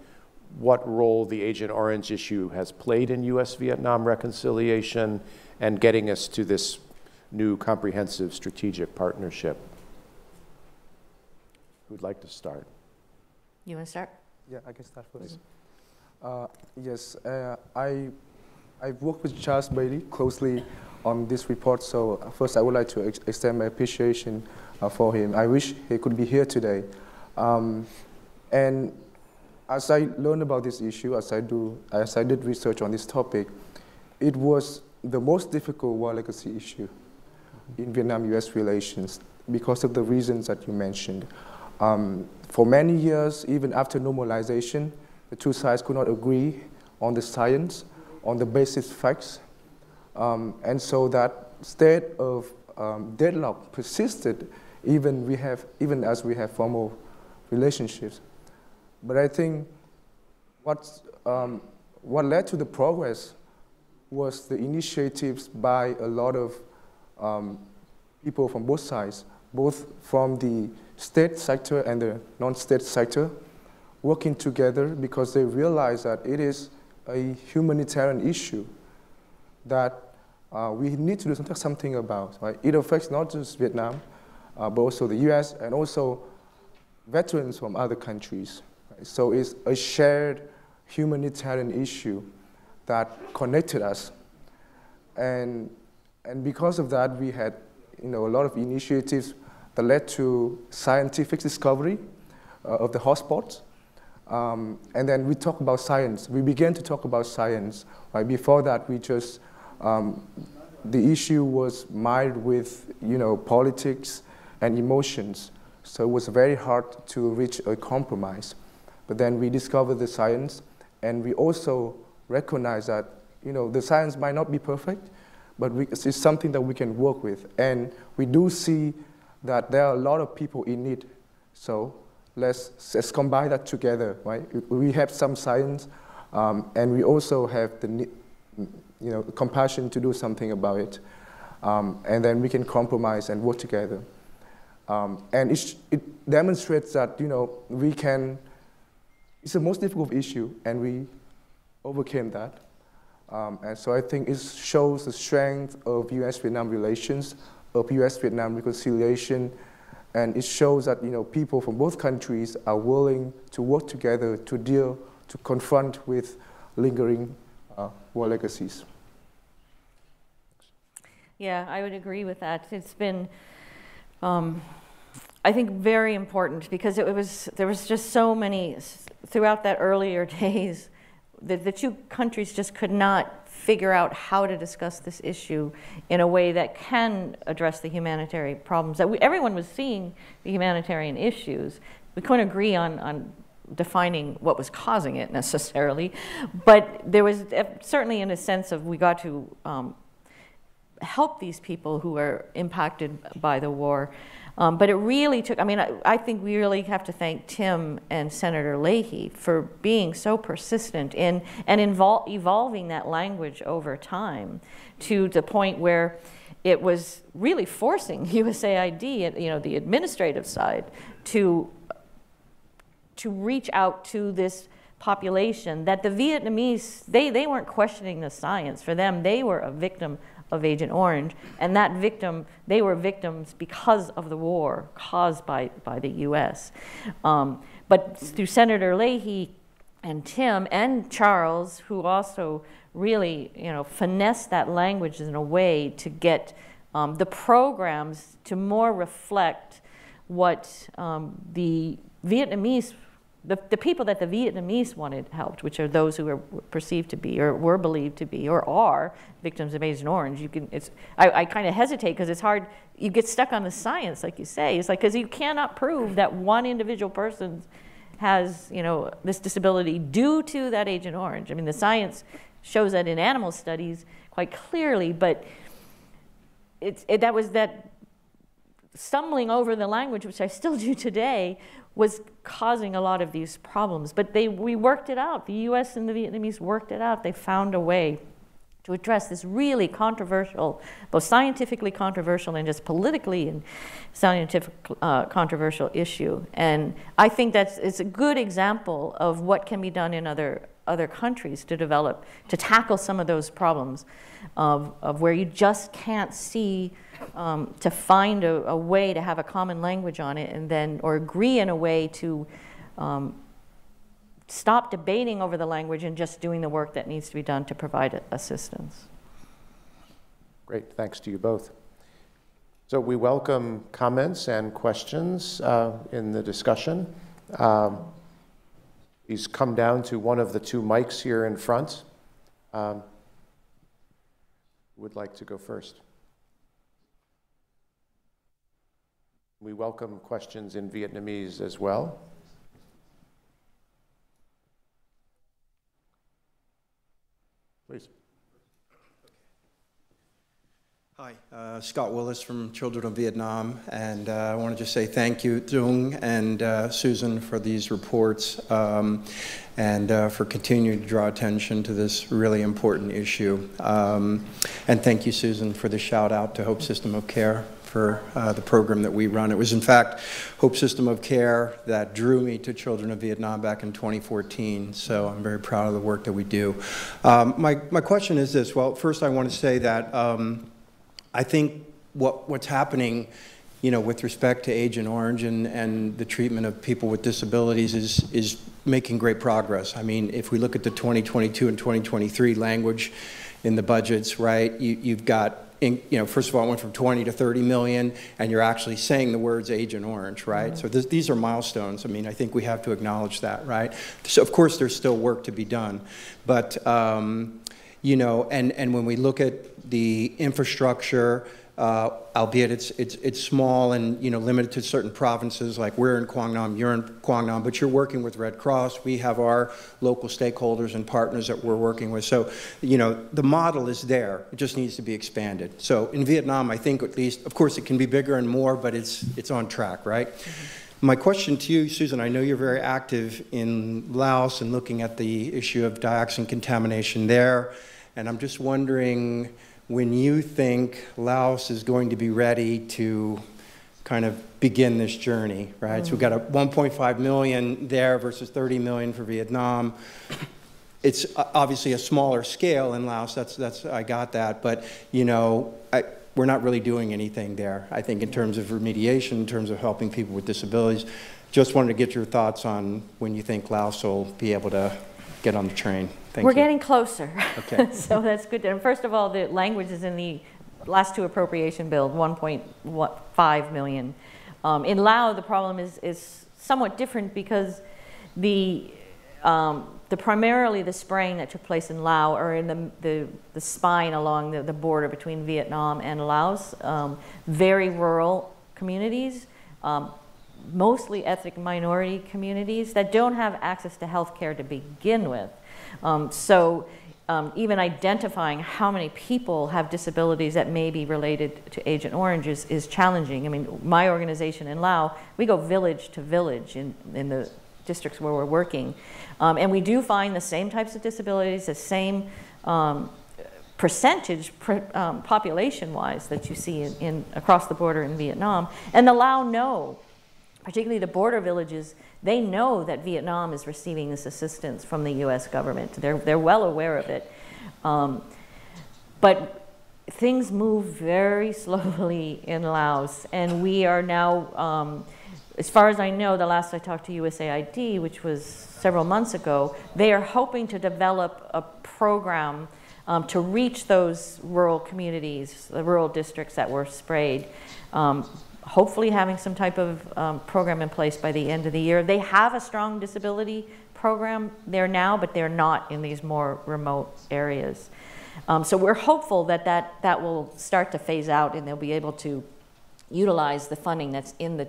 what role the Agent Orange issue has played in U.S. Vietnam reconciliation and getting us to this new comprehensive strategic partnership. Who'd like to start? You want to start? Yeah, I can start 1st uh, yes, uh, I, I've worked with Charles Bailey closely on this report, so first I would like to ex extend my appreciation uh, for him. I wish he could be here today. Um, and as I learned about this issue, as I, do, as I did research on this topic, it was the most difficult war legacy issue in Vietnam-US relations because of the reasons that you mentioned. Um, for many years, even after normalization, the two sides could not agree on the science, on the basic facts, um, and so that state of um, deadlock persisted even, we have, even as we have formal relationships. But I think what, um, what led to the progress was the initiatives by a lot of um, people from both sides, both from the state sector and the non-state sector, working together because they realize that it is a humanitarian issue that uh, we need to do something about. Right? It affects not just Vietnam, uh, but also the U.S. and also veterans from other countries. Right? So it's a shared humanitarian issue that connected us. And, and because of that, we had you know, a lot of initiatives that led to scientific discovery uh, of the hotspots. Um, and then we talk about science. We began to talk about science. Right? Before that, we just, um, the issue was mired with you know, politics and emotions. So it was very hard to reach a compromise. But then we discovered the science, and we also recognize that you know, the science might not be perfect, but we, it's something that we can work with. And we do see that there are a lot of people in need. So let's, let's combine that together, right? We have some science, um, and we also have the you know, compassion to do something about it. Um, and then we can compromise and work together. Um, and it, it demonstrates that, you know, we can, it's the most difficult issue, and we overcame that. Um, and so I think it shows the strength of U.S.-Vietnam relations, of U.S.-Vietnam reconciliation, and it shows that you know people from both countries are willing to work together to deal, to confront with lingering uh, war legacies. Yeah, I would agree with that. It's been, um, I think, very important because it was there was just so many throughout that earlier days. The, the two countries just could not figure out how to discuss this issue in a way that can address the humanitarian problems that we, everyone was seeing the humanitarian issues. We couldn't agree on, on defining what was causing it necessarily, but there was certainly in a sense of we got to um, help these people who are impacted by the war. Um, but it really took, I mean, I, I, think we really have to thank Tim and Senator Leahy for being so persistent in and invol- evolving that language over time to the point where it was really forcing USAID, you know, the administrative side, to, to reach out to this population that the Vietnamese, they, they weren't questioning the science. For them, they were a victim of Agent Orange. And that victim, they were victims because of the war caused by, by the US. Um, but through Senator Leahy and Tim and Charles, who also really you know, finessed that language in a way to get um, the programs to more reflect what um, the Vietnamese the, the people that the Vietnamese wanted helped, which are those who are perceived to be or were believed to be or are victims of Agent Orange, you can, it's, I, I kind of hesitate because it's hard, you get stuck on the science, like you say. It's like, because you cannot prove that one individual person has, you know, this disability due to that Agent Orange. I mean, the science shows that in animal studies quite clearly, but it's, it, that was that stumbling over the language, which I still do today, was causing a lot of these problems. But they, we worked it out. The US and the Vietnamese worked it out. They found a way to address this really controversial, both scientifically controversial and just politically and scientific uh, controversial issue. And I think that's it's a good example of what can be done in other other countries to develop to tackle some of those problems of, of where you just can't see um, to find a, a, way to have a common language on it and then, or agree in a way to um, stop debating over the language and just doing the work that needs to be done to provide assistance. Great, thanks to you both. So we welcome comments and questions uh, in the discussion. Um, please come down to one of the two mics here in front. Um, would like to go first? We welcome questions in Vietnamese as well. Please. Hi, uh, Scott Willis from Children of Vietnam, and uh, I want to just say thank you, Dung and uh, Susan, for these reports um, and uh, for continuing to draw attention to this really important issue. Um, and thank you, Susan, for the shout out to Hope System of Care for uh, the program that we run. It was, in fact, Hope System of Care that drew me to Children of Vietnam back in 2014. So I'm very proud of the work that we do. Um, my, my question is this. Well, first I want to say that um, I think what, what's happening you know, with respect to Agent Orange and, and the treatment of people with disabilities is, is making great progress. I mean, if we look at the 2022 and 2023 language in the budgets, right, you, you've got in, you know, first of all, it went from 20 to 30 million, and you're actually saying the words Agent Orange, right? Mm-hmm. So this, these are milestones. I mean, I think we have to acknowledge that, right? So of course, there's still work to be done, but um, you know, and and when we look at the infrastructure uh, albeit it's, it's, it's small and you know limited to certain provinces. Like we're in Quang Nam, you're in Quang Nam, but you're working with Red Cross. We have our local stakeholders and partners that we're working with. So you know the model is there. It just needs to be expanded. So in Vietnam, I think at least, of course, it can be bigger and more, but it's it's on track, right? Mm-hmm. My question to you, Susan, I know you're very active in Laos and looking at the issue of dioxin contamination there, and I'm just wondering when you think Laos is going to be ready to kind of begin this journey, right? Mm-hmm. So we've got a 1.5 million there versus 30 million for Vietnam. It's obviously a smaller scale in Laos. That's that's I got that, but you know, I, we're not really doing anything there. I think in terms of remediation, in terms of helping people with disabilities. Just wanted to get your thoughts on when you think Laos will be able to get on the train. Thank We're you. getting closer. Okay. so that's good. And first of all, the language is in the last two appropriation bills, 1.5 million. Um, in Laos, the problem is, is somewhat different because the, um, the primarily the spraying that took place in Laos or in the, the, the spine along the, the border between Vietnam and Laos, um, very rural communities, um, mostly ethnic minority communities that don't have access to health care to begin with. Um, so um, even identifying how many people have disabilities that may be related to Agent Orange is, is challenging. I mean, my organization in Laos, we go village to village in, in the districts where we're working. Um, and we do find the same types of disabilities, the same um, percentage um, population-wise that you see in, in, across the border in Vietnam. And the Lao know particularly the border villages, they know that Vietnam is receiving this assistance from the US government. They're, they're well aware of it. Um, but things move very slowly in Laos, and we are now, um, as far as I know, the last I talked to USAID, which was several months ago, they are hoping to develop a program um, to reach those rural communities, the rural districts that were sprayed. Um, hopefully having some type of um, program in place by the end of the year. They have a strong disability program there now, but they're not in these more remote areas. Um, so we're hopeful that, that that will start to phase out and they'll be able to utilize the funding that's in the,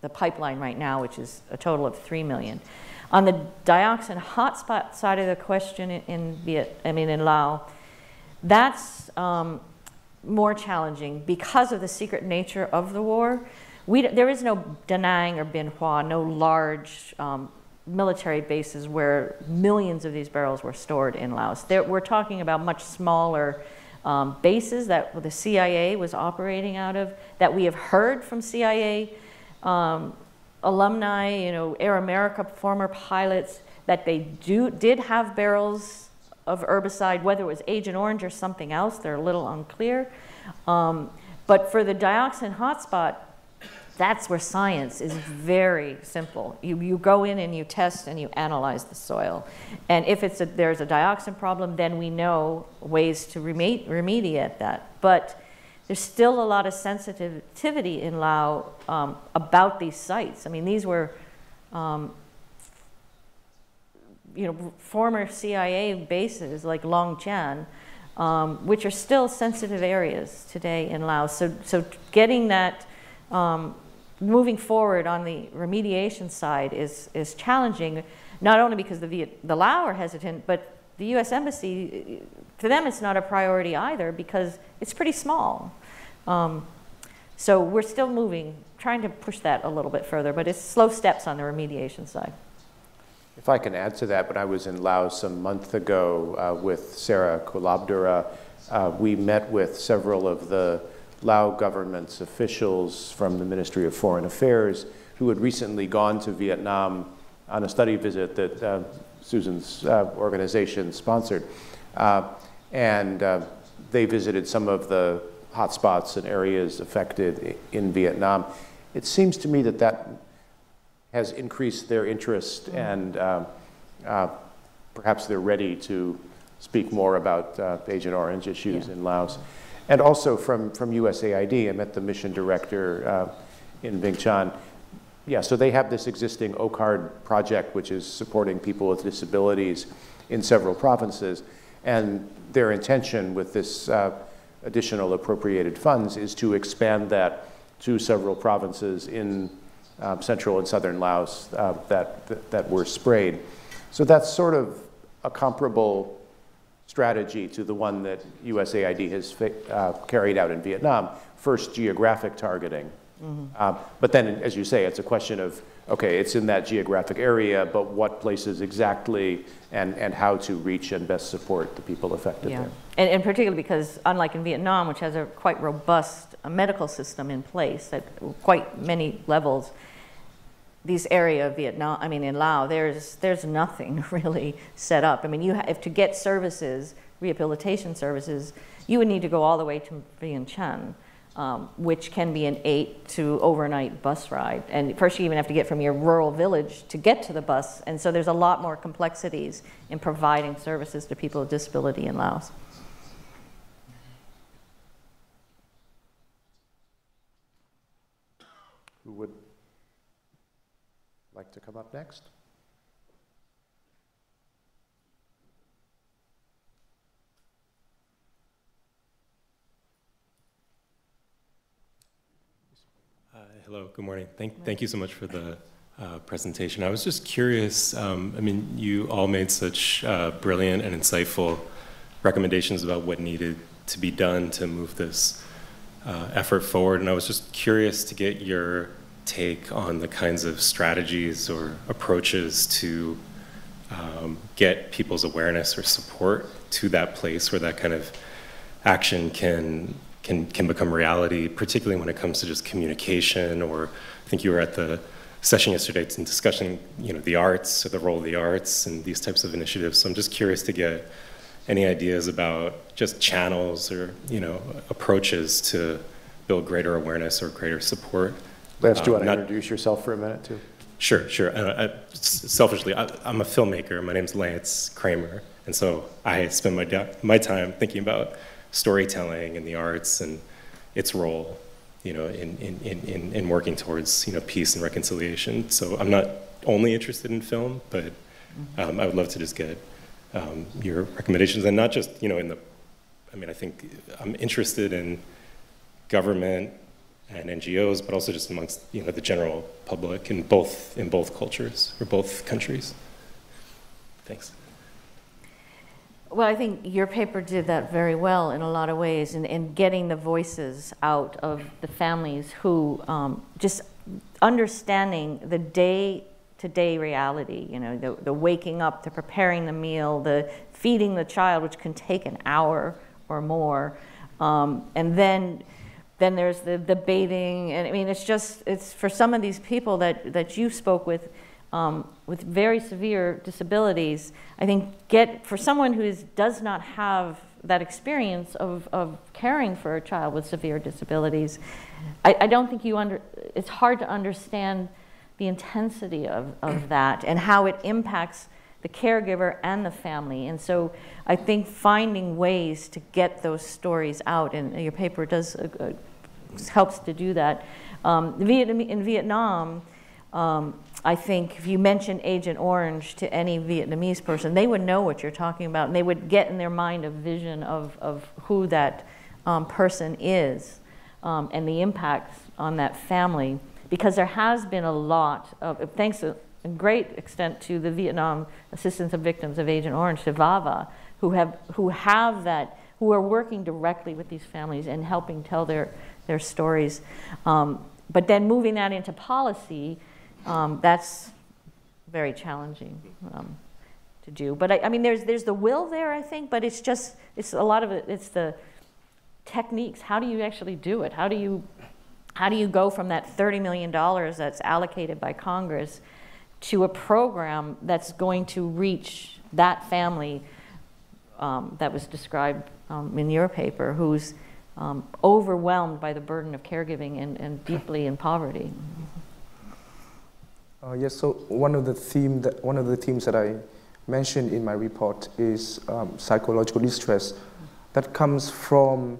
the pipeline right now, which is a total of three million. On the dioxin hotspot side of the question in, in Viet, I mean in Laos, that's um, more challenging because of the secret nature of the war. We, there is no Da Nang or Bien Hoa, no large um, military bases where millions of these barrels were stored in Laos. There, we're talking about much smaller um, bases that the CIA was operating out of, that we have heard from CIA um, alumni, you know, Air America former pilots, that they do, did have barrels of herbicide, whether it was Agent Orange or something else, they're a little unclear. Um, but for the dioxin hotspot, that's where science is very simple. You, you go in and you test and you analyze the soil. And if it's a, there's a dioxin problem, then we know ways to remedi remediate that. But there's still a lot of sensitivity in Laos um, about these sites. I mean, these were um, you know, former CIA bases like Long Cheng, um, which are still sensitive areas today in Laos. So, so getting that, um, moving forward on the remediation side is, is challenging, not only because the, Viet, the Lao are hesitant, but the U.S. Embassy, for them it's not a priority either because it's pretty small. Um, so we're still moving, trying to push that a little bit further, but it's slow steps on the remediation side. If I can add to that, when I was in Laos a month ago uh, with Sarah Kulabdura, uh, we met with several of the Lao government's officials from the Ministry of Foreign Affairs who had recently gone to Vietnam on a study visit that uh, Susan's uh, organization sponsored. Uh, and uh, they visited some of the hotspots and areas affected in Vietnam. It seems to me that that has increased their interest mm. and uh, uh, perhaps they're ready to speak more about uh, Agent Orange issues yeah. in Laos. And also from, from USAID, I met the mission director uh, in Vientiane. Yeah, so they have this existing Okard project, which is supporting people with disabilities in several provinces. And their intention with this uh, additional appropriated funds is to expand that to several provinces in um, central and southern Laos uh, that, that, were sprayed. So that's sort of a comparable strategy to the one that USAID has uh, carried out in Vietnam. First, geographic targeting. Mm-hmm. Uh, but then, as you say, it's a question of okay, it's in that geographic area, but what places exactly and, and how to reach and best support the people affected yeah. there. And, and particularly because, unlike in Vietnam, which has a quite robust uh, medical system in place at quite many levels, these area of Vietnam, I mean in Laos, there's there's nothing really set up. I mean, you have to get services, rehabilitation services, you would need to go all the way to Vientiane, um, which can be an eight to overnight bus ride. And first, you even have to get from your rural village to get to the bus. And so there's a lot more complexities in providing services to people with disability in Laos. Who would like to come up next? Uh, hello, good morning. Thank, thank you so much for the uh, presentation. I was just curious, um, I mean, you all made such uh, brilliant and insightful recommendations about what needed to be done to move this uh, effort forward, and I was just curious to get your take on the kinds of strategies or approaches to um, get people's awareness or support to that place where that kind of action can can can become reality, particularly when it comes to just communication. Or I think you were at the session yesterday discussing you know the arts or the role of the arts and these types of initiatives. So I'm just curious to get any ideas about just channels or you know approaches to build greater awareness or greater support Lance, do you want to introduce yourself for a minute, too? Sure, sure. Uh, I, selfishly, I, am a filmmaker. My name's Lance Kramer, and so I spend my my time thinking about storytelling and the arts and its role, you know, in, in, in, in working towards you know peace and reconciliation. So I'm not only interested in film, but mm-hmm. um, I would love to just get um, your recommendations, and not just you know in the. I mean, I think I'm interested in government and NGOs, but also just amongst you know the general public in both in both cultures or both countries. Thanks. Well, I think your paper did that very well in a lot of ways in, in getting the voices out of the families who um, just understanding the day to day reality, you know, the, the waking up, the preparing the meal, the feeding the child, which can take an hour or more, um, and then then there's the, the bathing, and I mean, it's just, it's for some of these people that, that you spoke with, um, with very severe disabilities, I think get, for someone who does not have that experience of, of caring for a child with severe disabilities, I, I don't think you under, it's hard to understand the intensity of, of that and how it impacts the caregiver and the family. And so I think finding ways to get those stories out, and your paper does uh, helps to do that. Um, in Vietnam, um, I think if you mention Agent Orange to any Vietnamese person, they would know what you're talking about, and they would get in their mind a vision of, of who that um, person is um, and the impact on that family. Because there has been a lot of, thanks to a great extent to the Vietnam Assistance of Victims of Agent Orange, to VAVA, who have, who have that, who are working directly with these families and helping tell their, their stories. Um, but then moving that into policy, um, that's very challenging um, to do. But I, I, mean, there's, there's the will there, I think, but it's just, it's a lot of it, it's the techniques. How do you actually do it? How do you, how do you go from that $30 million that's allocated by Congress to a program that's going to reach that family um, that was described um, in your paper, who's um, overwhelmed by the burden of caregiving and, and deeply in poverty. Uh, yes, so one of the theme that one of the themes that I mentioned in my report is um, psychological distress that comes from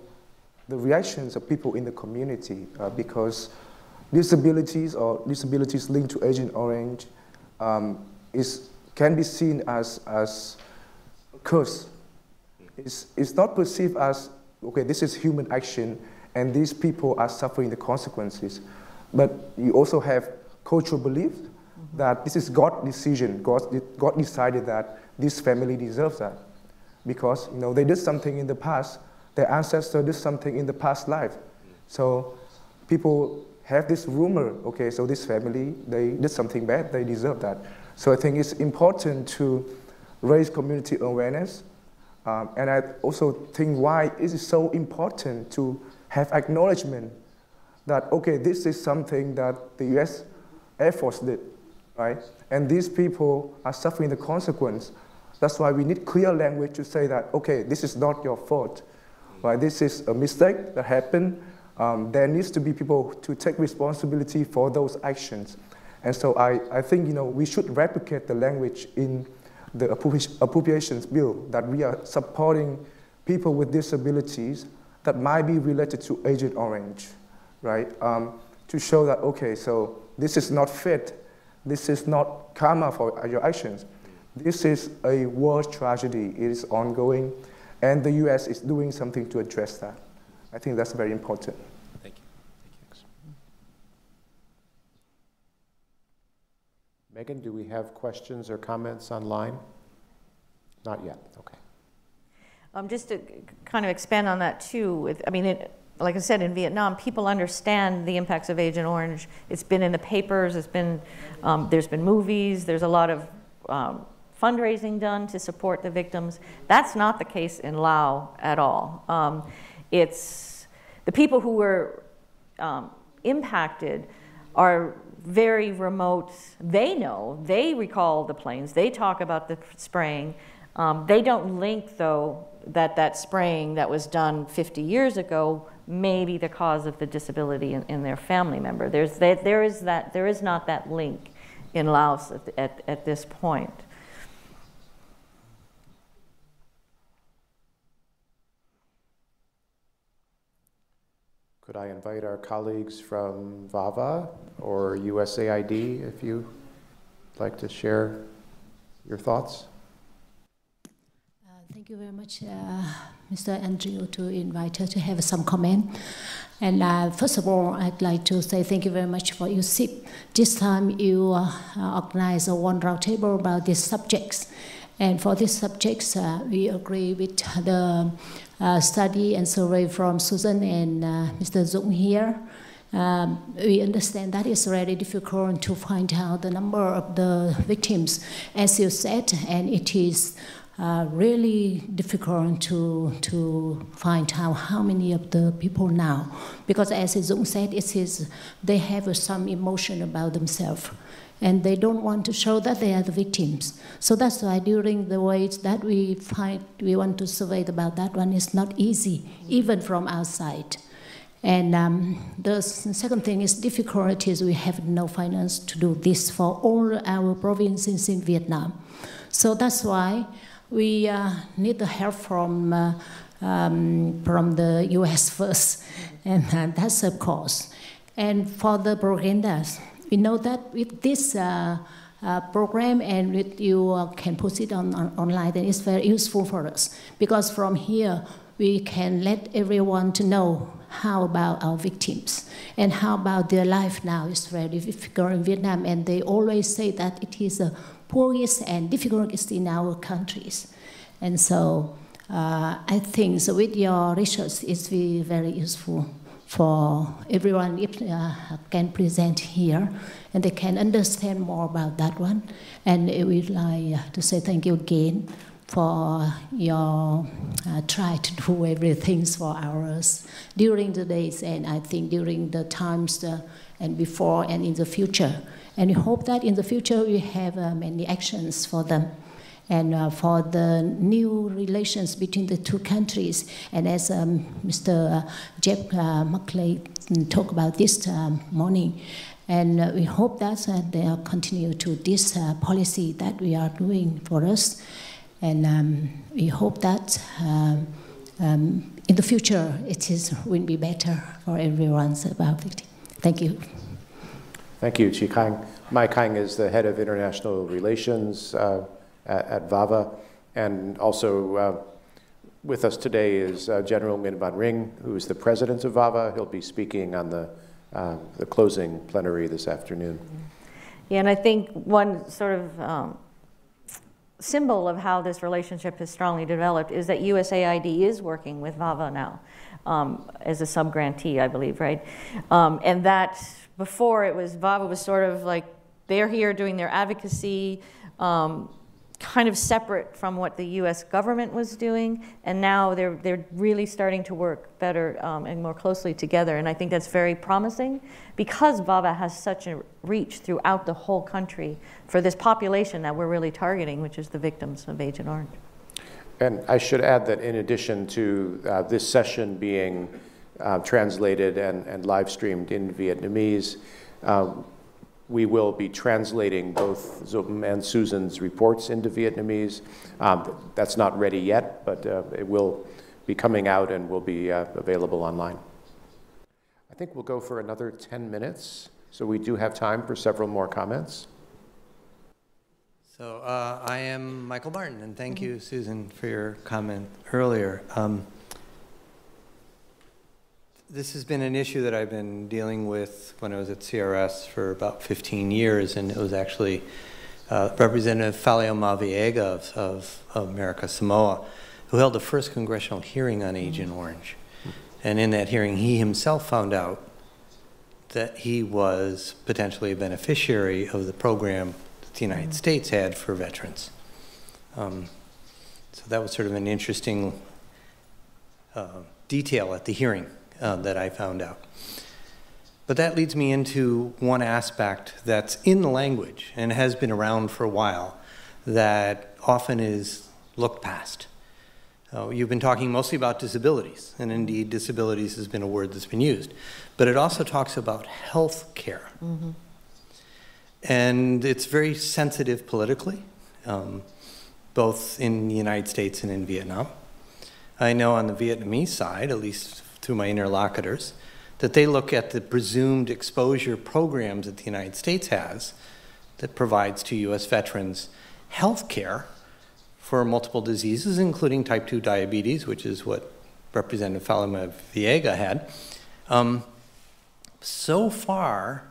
the reactions of people in the community uh, because disabilities or disabilities linked to Agent Orange um, is, can be seen as, as curse. It's, it's not perceived as okay, this is human action, and these people are suffering the consequences. But you also have cultural belief mm-hmm. that this is God's decision. God, God decided that this family deserves that because you know they did something in the past. Their ancestor did something in the past life. So people have this rumor. Okay, so this family they did something bad. They deserve that. So I think it's important to raise community awareness. Um, and I also think why it is so important to have acknowledgement that, okay, this is something that the US Air Force did, right? And these people are suffering the consequence. That's why we need clear language to say that, okay, this is not your fault, right? This is a mistake that happened. Um, there needs to be people to take responsibility for those actions. And so I, I think, you know, we should replicate the language in the appropriations bill that we are supporting people with disabilities that might be related to Agent Orange right? Um, to show that, okay, so this is not fit. This is not karma for your actions. This is a world tragedy. It is ongoing, and the U.S. is doing something to address that. I think that's very important. Thank you. Thank you. Megan, do we have questions or comments online? Not yet. Okay. Um, just to kind of expand on that too, with, I mean, it, like I said, in Vietnam, people understand the impacts of Agent Orange. It's been in the papers. It's been um, there's been movies. There's a lot of um, fundraising done to support the victims. That's not the case in Laos at all. Um, it's the people who were um, impacted are very remote. They know. They recall the planes. They talk about the spraying. Um, they don't link though that that spraying that was done 50 years ago may be the cause of the disability in, in their family member. There's, there, there, is that, there is not that link in Laos at, at, at this point. Could I invite our colleagues from VAVA or USAID if you'd like to share your thoughts? Thank you very much, uh, Mr. Andrew, to invite her to have some comment. And uh, first of all, I'd like to say thank you very much for USIP. This time you uh, a one roundtable about these subjects. And for these subjects, uh, we agree with the uh, study and survey from Susan and uh, Mr. Dũng here. Um, we understand that it's really difficult to find out the number of the victims, as you said, and it is really difficult to, to find out how many of the people now. Because as Dũng said, it is, they have some emotion about themselves and they don't want to show that they are the victims. So that's why during the ways that we find, we want to survey about that one is not easy, even from outside. And um, the second thing is difficulties. We have no finance to do this for all our provinces in Vietnam. So that's why we uh, need the help from, uh, um, from the US first, and uh, that's of course. And for the propagandas, we know that with this uh, program and you uh, can post it on, on, online, then it's very useful for us. Because from here we can let everyone to know how about our victims. And how about their life now? Is very difficult in Vietnam. And they always say that it is a poorest and difficulties in our countries. And so uh, I think so with your research, it's very, very useful for everyone if uh, can present here and they can understand more about that one. And I would like to say thank you again for your uh, try to do everything for ours during the days and I think during the times uh, and before and in the future. And we hope that in the future we have uh, many actions for them and uh, for the new relations between the two countries. And as um, Mr. Jeff uh, Merkley talked about this uh, morning, and uh, we hope that uh, they'll continue to this uh, policy that we are doing for us. And um, we hope that um, um in the future it is, will be better for everyone about it. Thank you. Thank you, Chi Kang. Mai Kang is the head of international relations uh, at, at, VAVA, and also uh, with us today is uh, General Min Van Rinh, who is the president of VAVA. He'll be speaking on the, uh, the closing plenary this afternoon. Yeah, and I think one sort of um, symbol of how this relationship has strongly developed is that USAID is working with VAVA now um, as a sub-grantee, I believe, right? Um, and that before it was, VAVA was sort of like, they're here doing their advocacy, um, kind of separate from what the U.S. government was doing, and now they're they're really starting to work better um, and more closely together. And I think that's very promising because VAVA has such a reach throughout the whole country for this population that we're really targeting, which is the victims of Agent Orange. And I should add that in addition to uh, this session being uh, translated and, and live streamed in Vietnamese. Uh, we will be translating both Dũng and Susan's reports into Vietnamese. Um, that's not ready yet, but uh, it will be coming out and will be uh, available online. I think we'll go for another 10 minutes, so we do have time for several more comments. So uh, I am Michael Martin, and thank you, Susan, for your comment earlier. Um, this has been an issue that I've been dealing with when I was at CRS for about 15 years, and it was actually uh, Representative Faleomavaega of, of, of, America Samoa who held the first congressional hearing on Agent Orange. And in that hearing, he himself found out that he was potentially a beneficiary of the program that the United States had for veterans. Um, so that was sort of an interesting uh, detail at the hearing uh, that I found out. But that leads me into one aspect that's in the language and has been around for a while that often is looked past. Uh, you've been talking mostly about disabilities, and indeed, disabilities has been a word that's been used. But it also talks about health care. Mm-hmm. And it's very sensitive politically, um, both in the United States and in Vietnam. I know on the Vietnamese side, at least through my interlocutors, that they look at the presumed exposure programs that the United States has that provides to U.S. veterans health care for multiple diseases, including type 2 diabetes, which is what Representative Falema Viega had. Um, so far,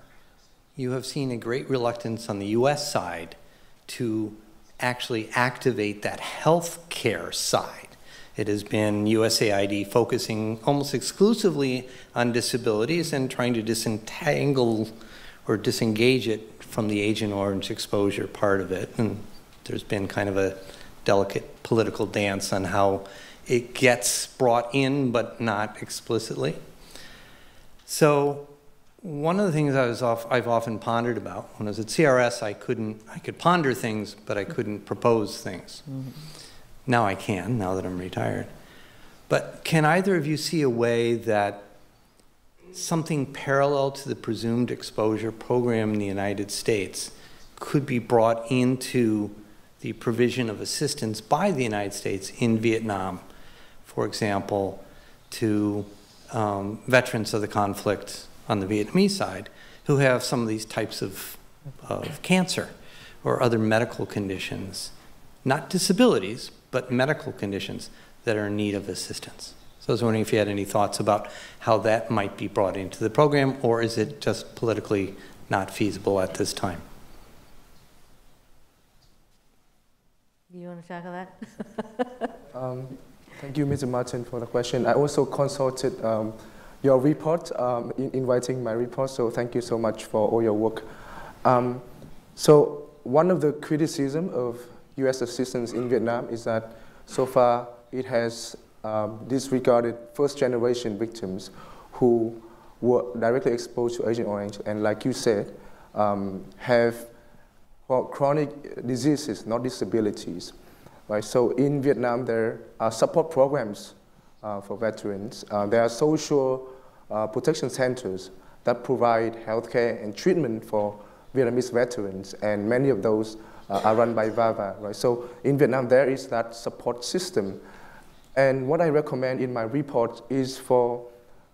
you have seen a great reluctance on the U.S. side to actually activate that health care side it has been USAID focusing almost exclusively on disabilities and trying to disentangle or disengage it from the Agent Orange exposure part of it. And there's been kind of a delicate political dance on how it gets brought in, but not explicitly. So one of the things I was off, I've often pondered about when I was at CRS, I couldn't, I could ponder things, but I couldn't propose things. Mm-hmm. Now I can, now that I'm retired. But can either of you see a way that something parallel to the presumed exposure program in the United States could be brought into the provision of assistance by the United States in Vietnam, for example, to um, veterans of the conflict on the Vietnamese side who have some of these types of, of cancer or other medical conditions, not disabilities, but medical conditions that are in need of assistance. So I was wondering if you had any thoughts about how that might be brought into the program, or is it just politically not feasible at this time? Do You want to tackle that? um, thank you, Mr. Martin, for the question. I also consulted um, your report um, in, in, writing my report, so thank you so much for all your work. Um, so one of the criticism of U.S. assistance in Vietnam is that so far it has um, disregarded first generation victims who were directly exposed to Agent Orange and, like you said, um, have well, chronic diseases, not disabilities. Right? So in Vietnam, there are support programs uh, for veterans. Uh, there are social uh, protection centers that provide healthcare and treatment for Vietnamese veterans, and many of those uh, are run by VAVA, right? So in Vietnam, there is that support system. And what I recommend in my report is for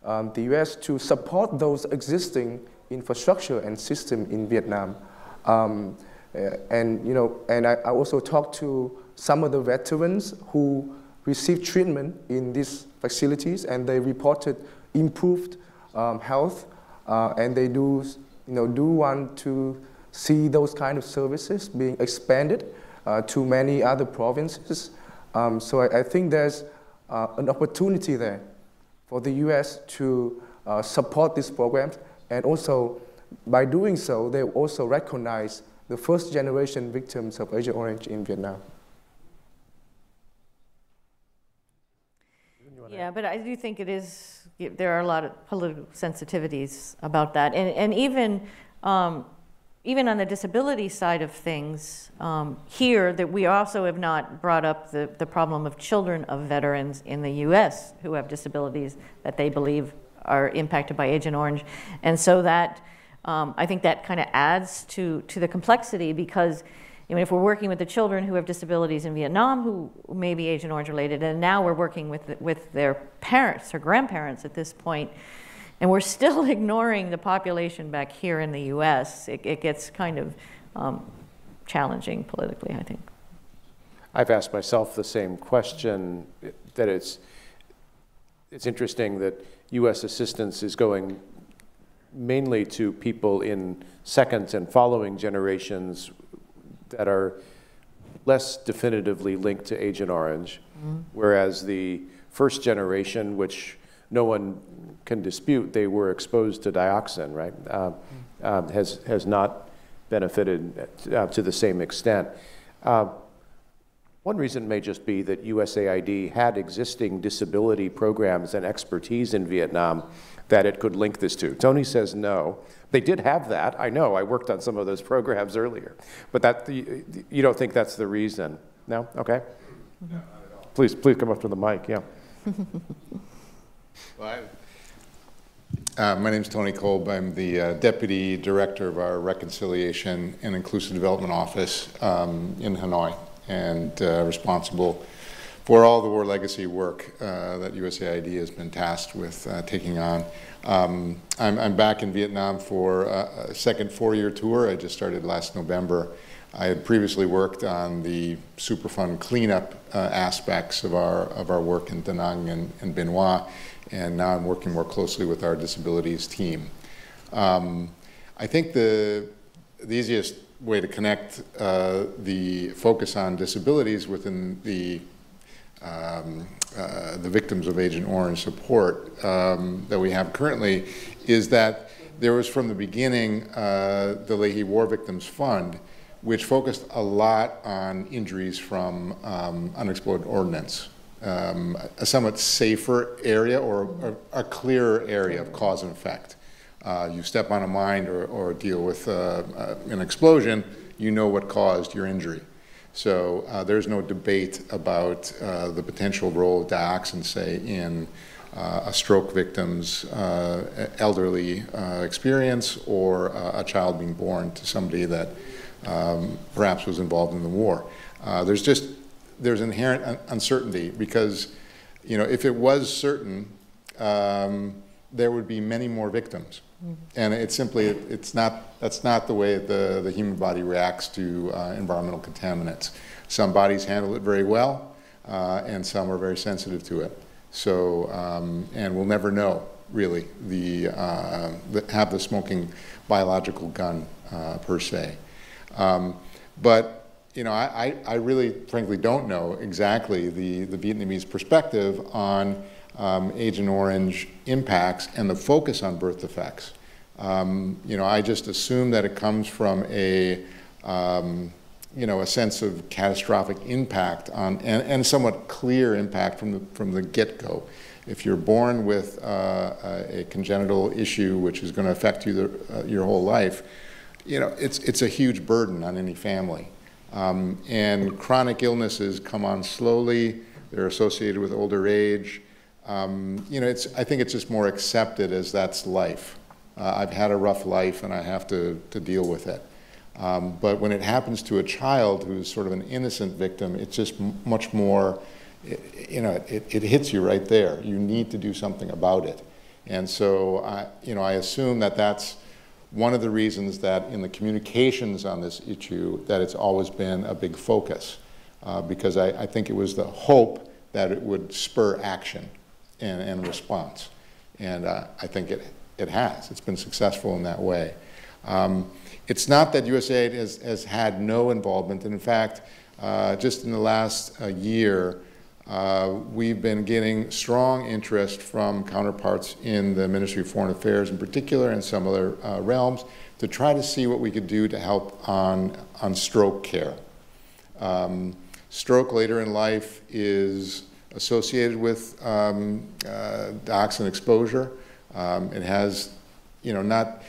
um, the US to support those existing infrastructure and system in Vietnam. Um, uh, and, you know, and I, I also talked to some of the veterans who received treatment in these facilities and they reported improved um, health uh, and they do, you know, do want to see those kind of services being expanded uh, to many other provinces. Um, so I, I, think there's uh, an opportunity there for the U.S. to uh, support these programs and also by doing so, they also recognize the first generation victims of Agent Orange in Vietnam. Yeah, but I do think it is, there are a lot of political sensitivities about that. And, and even, um, even on the disability side of things, um, here that we also have not brought up the, the problem of children of veterans in the US who have disabilities that they believe are impacted by Agent Orange. And so that, um, I think that kind of adds to, to the complexity because I mean, if we're working with the children who have disabilities in Vietnam who may be Agent Orange related, and now we're working with, with their parents or grandparents at this point, and we're still ignoring the population back here in the US, it, it gets kind of um, challenging politically, I think. I've asked myself the same question that it's, it's interesting that US assistance is going mainly to people in second and following generations that are less definitively linked to Agent Orange, mm-hmm. whereas the first generation, which no one can dispute, they were exposed to dioxin, right, uh, uh, has, has not benefited uh, to the same extent. Uh, one reason may just be that USAID had existing disability programs and expertise in Vietnam that it could link this to. Tony says no. They did have that. I know. I worked on some of those programs earlier. But that you don't think that's the reason? No? Okay. No, please, please come up to the mic. Yeah. well, uh, my name is Tony Kolb. I'm the uh, deputy director of our Reconciliation and Inclusive Development Office um, in Hanoi and uh, responsible for all the war legacy work uh, that USAID has been tasked with uh, taking on. Um, I'm, I'm, back in Vietnam for a, second four-year tour. I just started last November. I had previously worked on the Superfund cleanup uh, aspects of our of our work in Da Nang and, and Hoa, and now I'm working more closely with our disabilities team. Um, I think the the easiest way to connect uh, the focus on disabilities within the um, uh, the victims of Agent Orange support um, that we have currently is that there was from the beginning uh, the Leahy War Victims Fund, which focused a lot on injuries from um, unexploded ordnance. Um, a somewhat safer area or a, a clearer area of cause and effect. Uh, you step on a mine or, or deal with uh, uh, an explosion, you know what caused your injury. So uh, there's no debate about uh, the potential role of dioxin, say, in uh, a stroke victim's uh, elderly uh, experience or a child being born to somebody that um, perhaps was involved in the war. there's just there's inherent un- uncertainty because you know if it was certain, um, there would be many more victims. Mm-hmm. And it's simply, it's not, that's not the way the, the human body reacts to uh, environmental contaminants. Some bodies handle it very well, uh, and some are very sensitive to it. So, um, and we'll never know, really, the, uh, the have the smoking biological gun uh, per se. Um, but you know, I, I really, frankly, don't know exactly the, the Vietnamese perspective on um, Agent Orange impacts and the focus on birth defects. Um, you know, I just assume that it comes from a, um, you know, a sense of catastrophic impact on, and, and somewhat clear impact from the, from the get-go. If you're born with uh, a congenital issue which is going to affect you the, uh, your whole life, you know, it's, it's a huge burden on any family. Um, and chronic illnesses come on slowly. They're associated with older age um, you know, it's, I think it's just more accepted as that's life. Uh, I've had a rough life and I have to, to deal with it. Um, but when it happens to a child who's sort of an innocent victim, it's just much more, it, you know, it, it hits you right there. You need to do something about it. And so, I, you know, I assume that that's one of the reasons that in the communications on this issue, that it's always been a big focus. Uh, because I, I think it was the hope that it would spur action and, and response. And uh, I think it, it has. It's been successful in that way. Um, it's not that USAID has, has had no involvement. And in fact, uh, just in the last uh, year, uh, we've been getting strong interest from counterparts in the Ministry of Foreign Affairs in particular and some other uh, realms to try to see what we could do to help on, on stroke care. Um, stroke later in life is associated with um, uh, dioxin exposure. Um, it has, you know, not,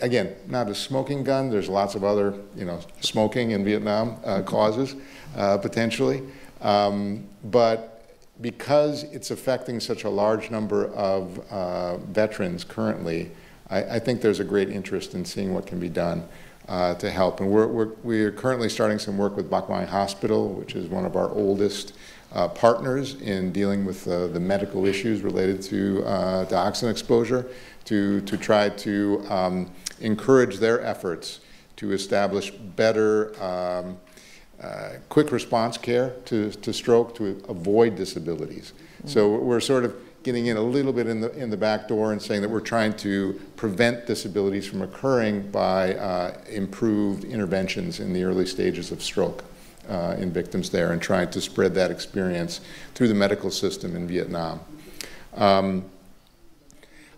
again, not a smoking gun. There's lots of other, you know, smoking in Vietnam uh, causes uh, potentially. Um, but because it's affecting such a large number of uh, veterans currently, I, I, think there's a great interest in seeing what can be done uh, to help. And we're, we're, we're, currently starting some work with Bach Hospital, which is one of our oldest uh, partners in dealing with the medical issues related to uh, dioxin exposure, to, to try to um, encourage their efforts to establish better um, uh, quick response care to, to stroke to avoid disabilities. Mm-hmm. So we're sort of getting in a little bit in the, in the back door and saying that we're trying to prevent disabilities from occurring by uh, improved interventions in the early stages of stroke. Uh, in victims there and trying to spread that experience through the medical system in Vietnam. Um,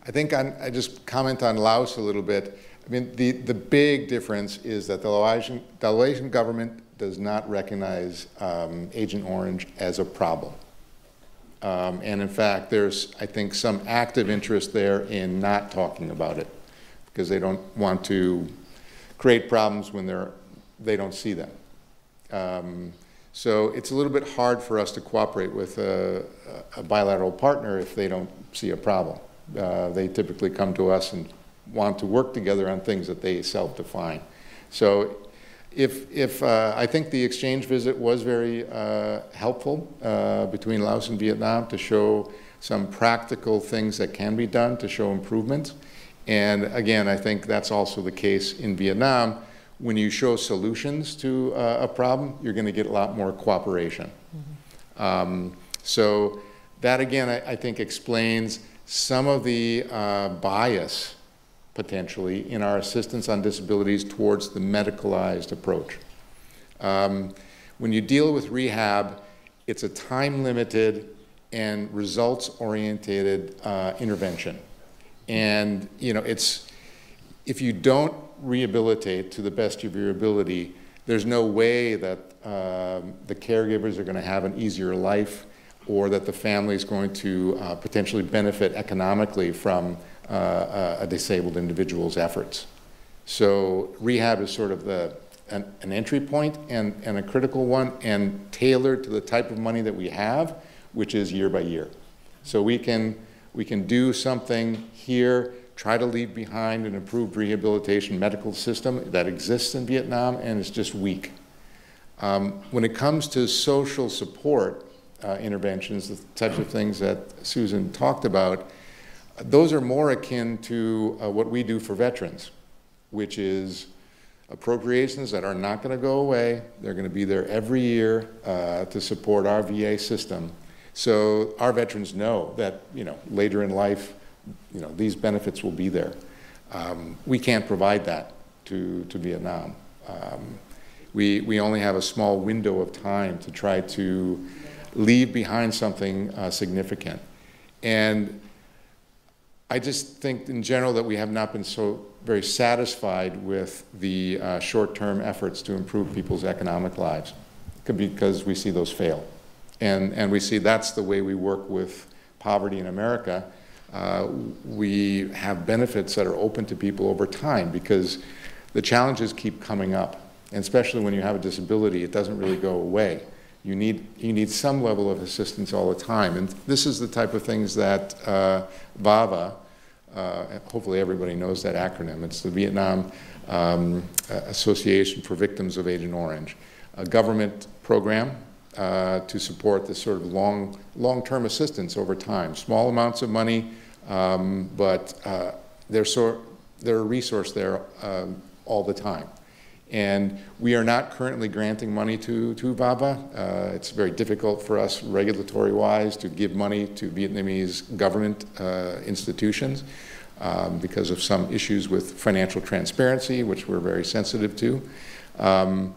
I think on, I just comment on Laos a little bit. I mean, the, the big difference is that the Laotian, the government does not recognize um, Agent Orange as a problem. Um, and in fact, there's, I think, some active interest there in not talking about it because they don't want to create problems when they're, they don't see them. Um, so it's a little bit hard for us to cooperate with a, a bilateral partner if they don't see a problem. Uh, they typically come to us and want to work together on things that they self-define. So if, if uh, I think the exchange visit was very uh, helpful uh, between Laos and Vietnam to show some practical things that can be done to show improvement. And again, I think that's also the case in Vietnam when you show solutions to uh, a problem, you're going to get a lot more cooperation. Mm-hmm. Um, so that again, I, I, think explains some of the uh, bias potentially in our assistance on disabilities towards the medicalized approach. Um, when you deal with rehab, it's a time limited and results oriented uh, intervention. And you know, it's if you don't rehabilitate to the best of your ability, there's no way that um, the caregivers are going to have an easier life or that the family is going to uh, potentially benefit economically from uh, a disabled individual's efforts. So rehab is sort of the, an, an, entry point and, and a critical one and tailored to the type of money that we have, which is year by year. So we can, we can do something here try to leave behind an improved rehabilitation medical system that exists in Vietnam and is just weak. Um, when it comes to social support uh, interventions, the types of things that Susan talked about, those are more akin to uh, what we do for veterans, which is appropriations that are not going to go away. They're going to be there every year uh, to support our VA system. So our veterans know that, you know, later in life, you know, these benefits will be there. Um, we can't provide that to, to Vietnam. Um, we, we only have a small window of time to try to leave behind something uh, significant. And I just think in general that we have not been so very satisfied with the uh, short-term efforts to improve people's economic lives because we see those fail. And, and we see that's the way we work with poverty in America uh, we have benefits that are open to people over time because the challenges keep coming up. And especially when you have a disability, it doesn't really go away. You need, you need some level of assistance all the time. And this is the type of things that uh, VAVA, uh, hopefully everybody knows that acronym, it's the Vietnam um, Association for Victims of Agent Orange, a government program uh, to support this sort of long, long-term assistance over time. Small amounts of money, um, but uh, there's, so, there's a resource there um, all the time. And we are not currently granting money to, to VAVA. Uh, it's very difficult for us, regulatory wise, to give money to Vietnamese government uh, institutions um, because of some issues with financial transparency, which we're very sensitive to. Um,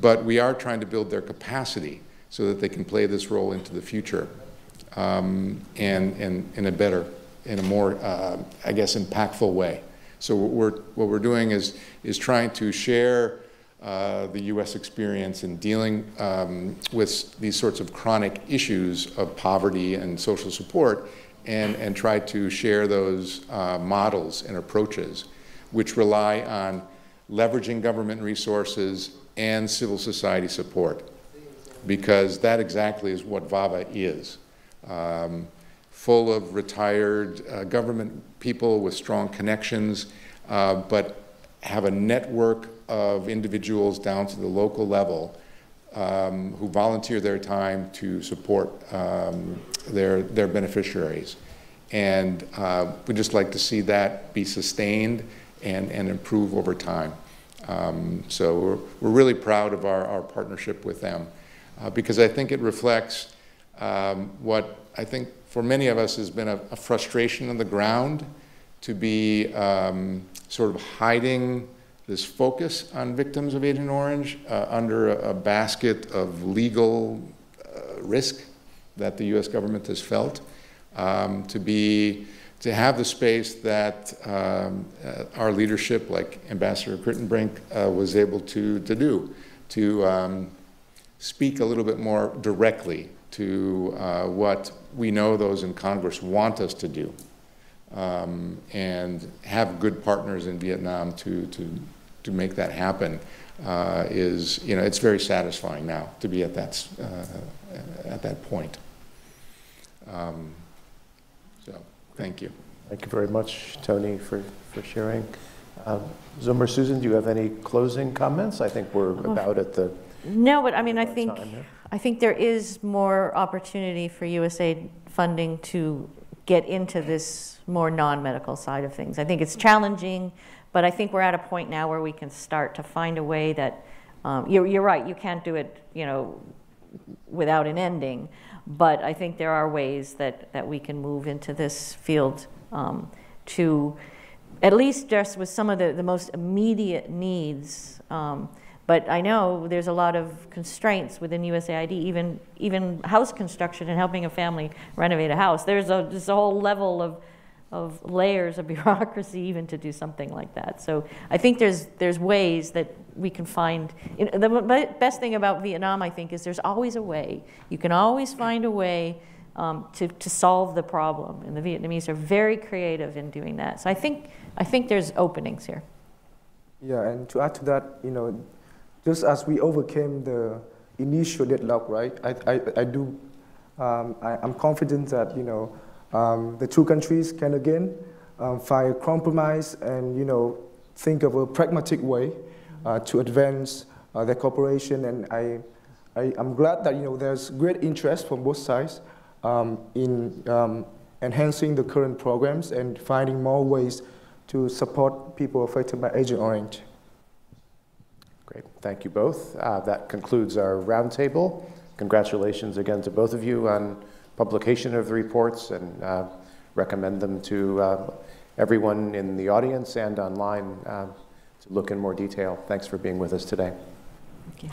but we are trying to build their capacity so that they can play this role into the future um, and, and in a better, in a more, uh, I guess, impactful way. So what we're, what we're doing is, is trying to share uh, the U.S. experience in dealing um, with these sorts of chronic issues of poverty and social support and, and try to share those uh, models and approaches which rely on leveraging government resources and civil society support because that exactly is what VAVA is. Um, full of retired uh, government people with strong connections, uh, but have a network of individuals down to the local level um, who volunteer their time to support um, their, their beneficiaries. And uh, we'd just like to see that be sustained and, and improve over time. Um, so we're, we're really proud of our, our partnership with them uh, because I think it reflects um, what I think for many of us has been a, a frustration on the ground to be um, sort of hiding this focus on victims of Agent Orange uh, under a, a, basket of legal uh, risk that the U.S. government has felt, um, to be to have the space that um, uh, our leadership, like Ambassador Kritenbrink, uh, was able to, to do, to um, speak a little bit more directly to uh, what we know those in Congress want us to do. Um, and have good partners in Vietnam to, to, to make that happen uh, is, you know, it's very satisfying now to be at that, uh, at that point. Um, so, thank you. Thank you very much, Tony, for, for sharing. Um, Dũng, Susan, do you have any closing comments? I think we're about at the. No, but I mean, I think I think there is more opportunity for USAID funding to get into this more non-medical side of things. I think it's challenging, but I think we're at a point now where we can start to find a way that um, you're, you're right. You can't do it, you know, without an ending. But I think there are ways that, that we can move into this field um, to at least just with some of the, the most immediate needs. Um, but I know there's a lot of constraints within USAID, even even house construction and helping a family renovate a house. There's a there's a whole level of of layers of bureaucracy even to do something like that. So I think there's there's ways that we can find. the best thing about Vietnam, I think, is there's always a way. You can always find a way um, to to solve the problem, and the Vietnamese are very creative in doing that. So I think I think there's openings here. Yeah, and to add to that, you know, just as we overcame the initial deadlock, right? I, I, I do, um, I, am confident that, you know, um, the two countries can again um, find a compromise and, you know, think of a pragmatic way uh, to advance uh, their cooperation. And I, I, am glad that, you know, there's great interest from both sides um, in um, enhancing the current programs and finding more ways to support people affected by Agent Orange. Great. Thank you both. Uh, that concludes our roundtable. Congratulations again to both of you on publication of the reports and uh, recommend them to uh, everyone in the audience and online uh, to look in more detail. Thanks for being with us today. Thank you.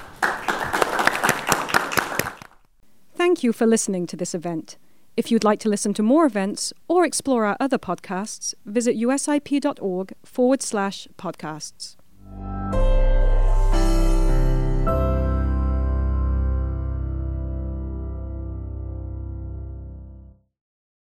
Thank you for listening to this event. If you'd like to listen to more events or explore our other podcasts, visit usip.org forward slash podcasts.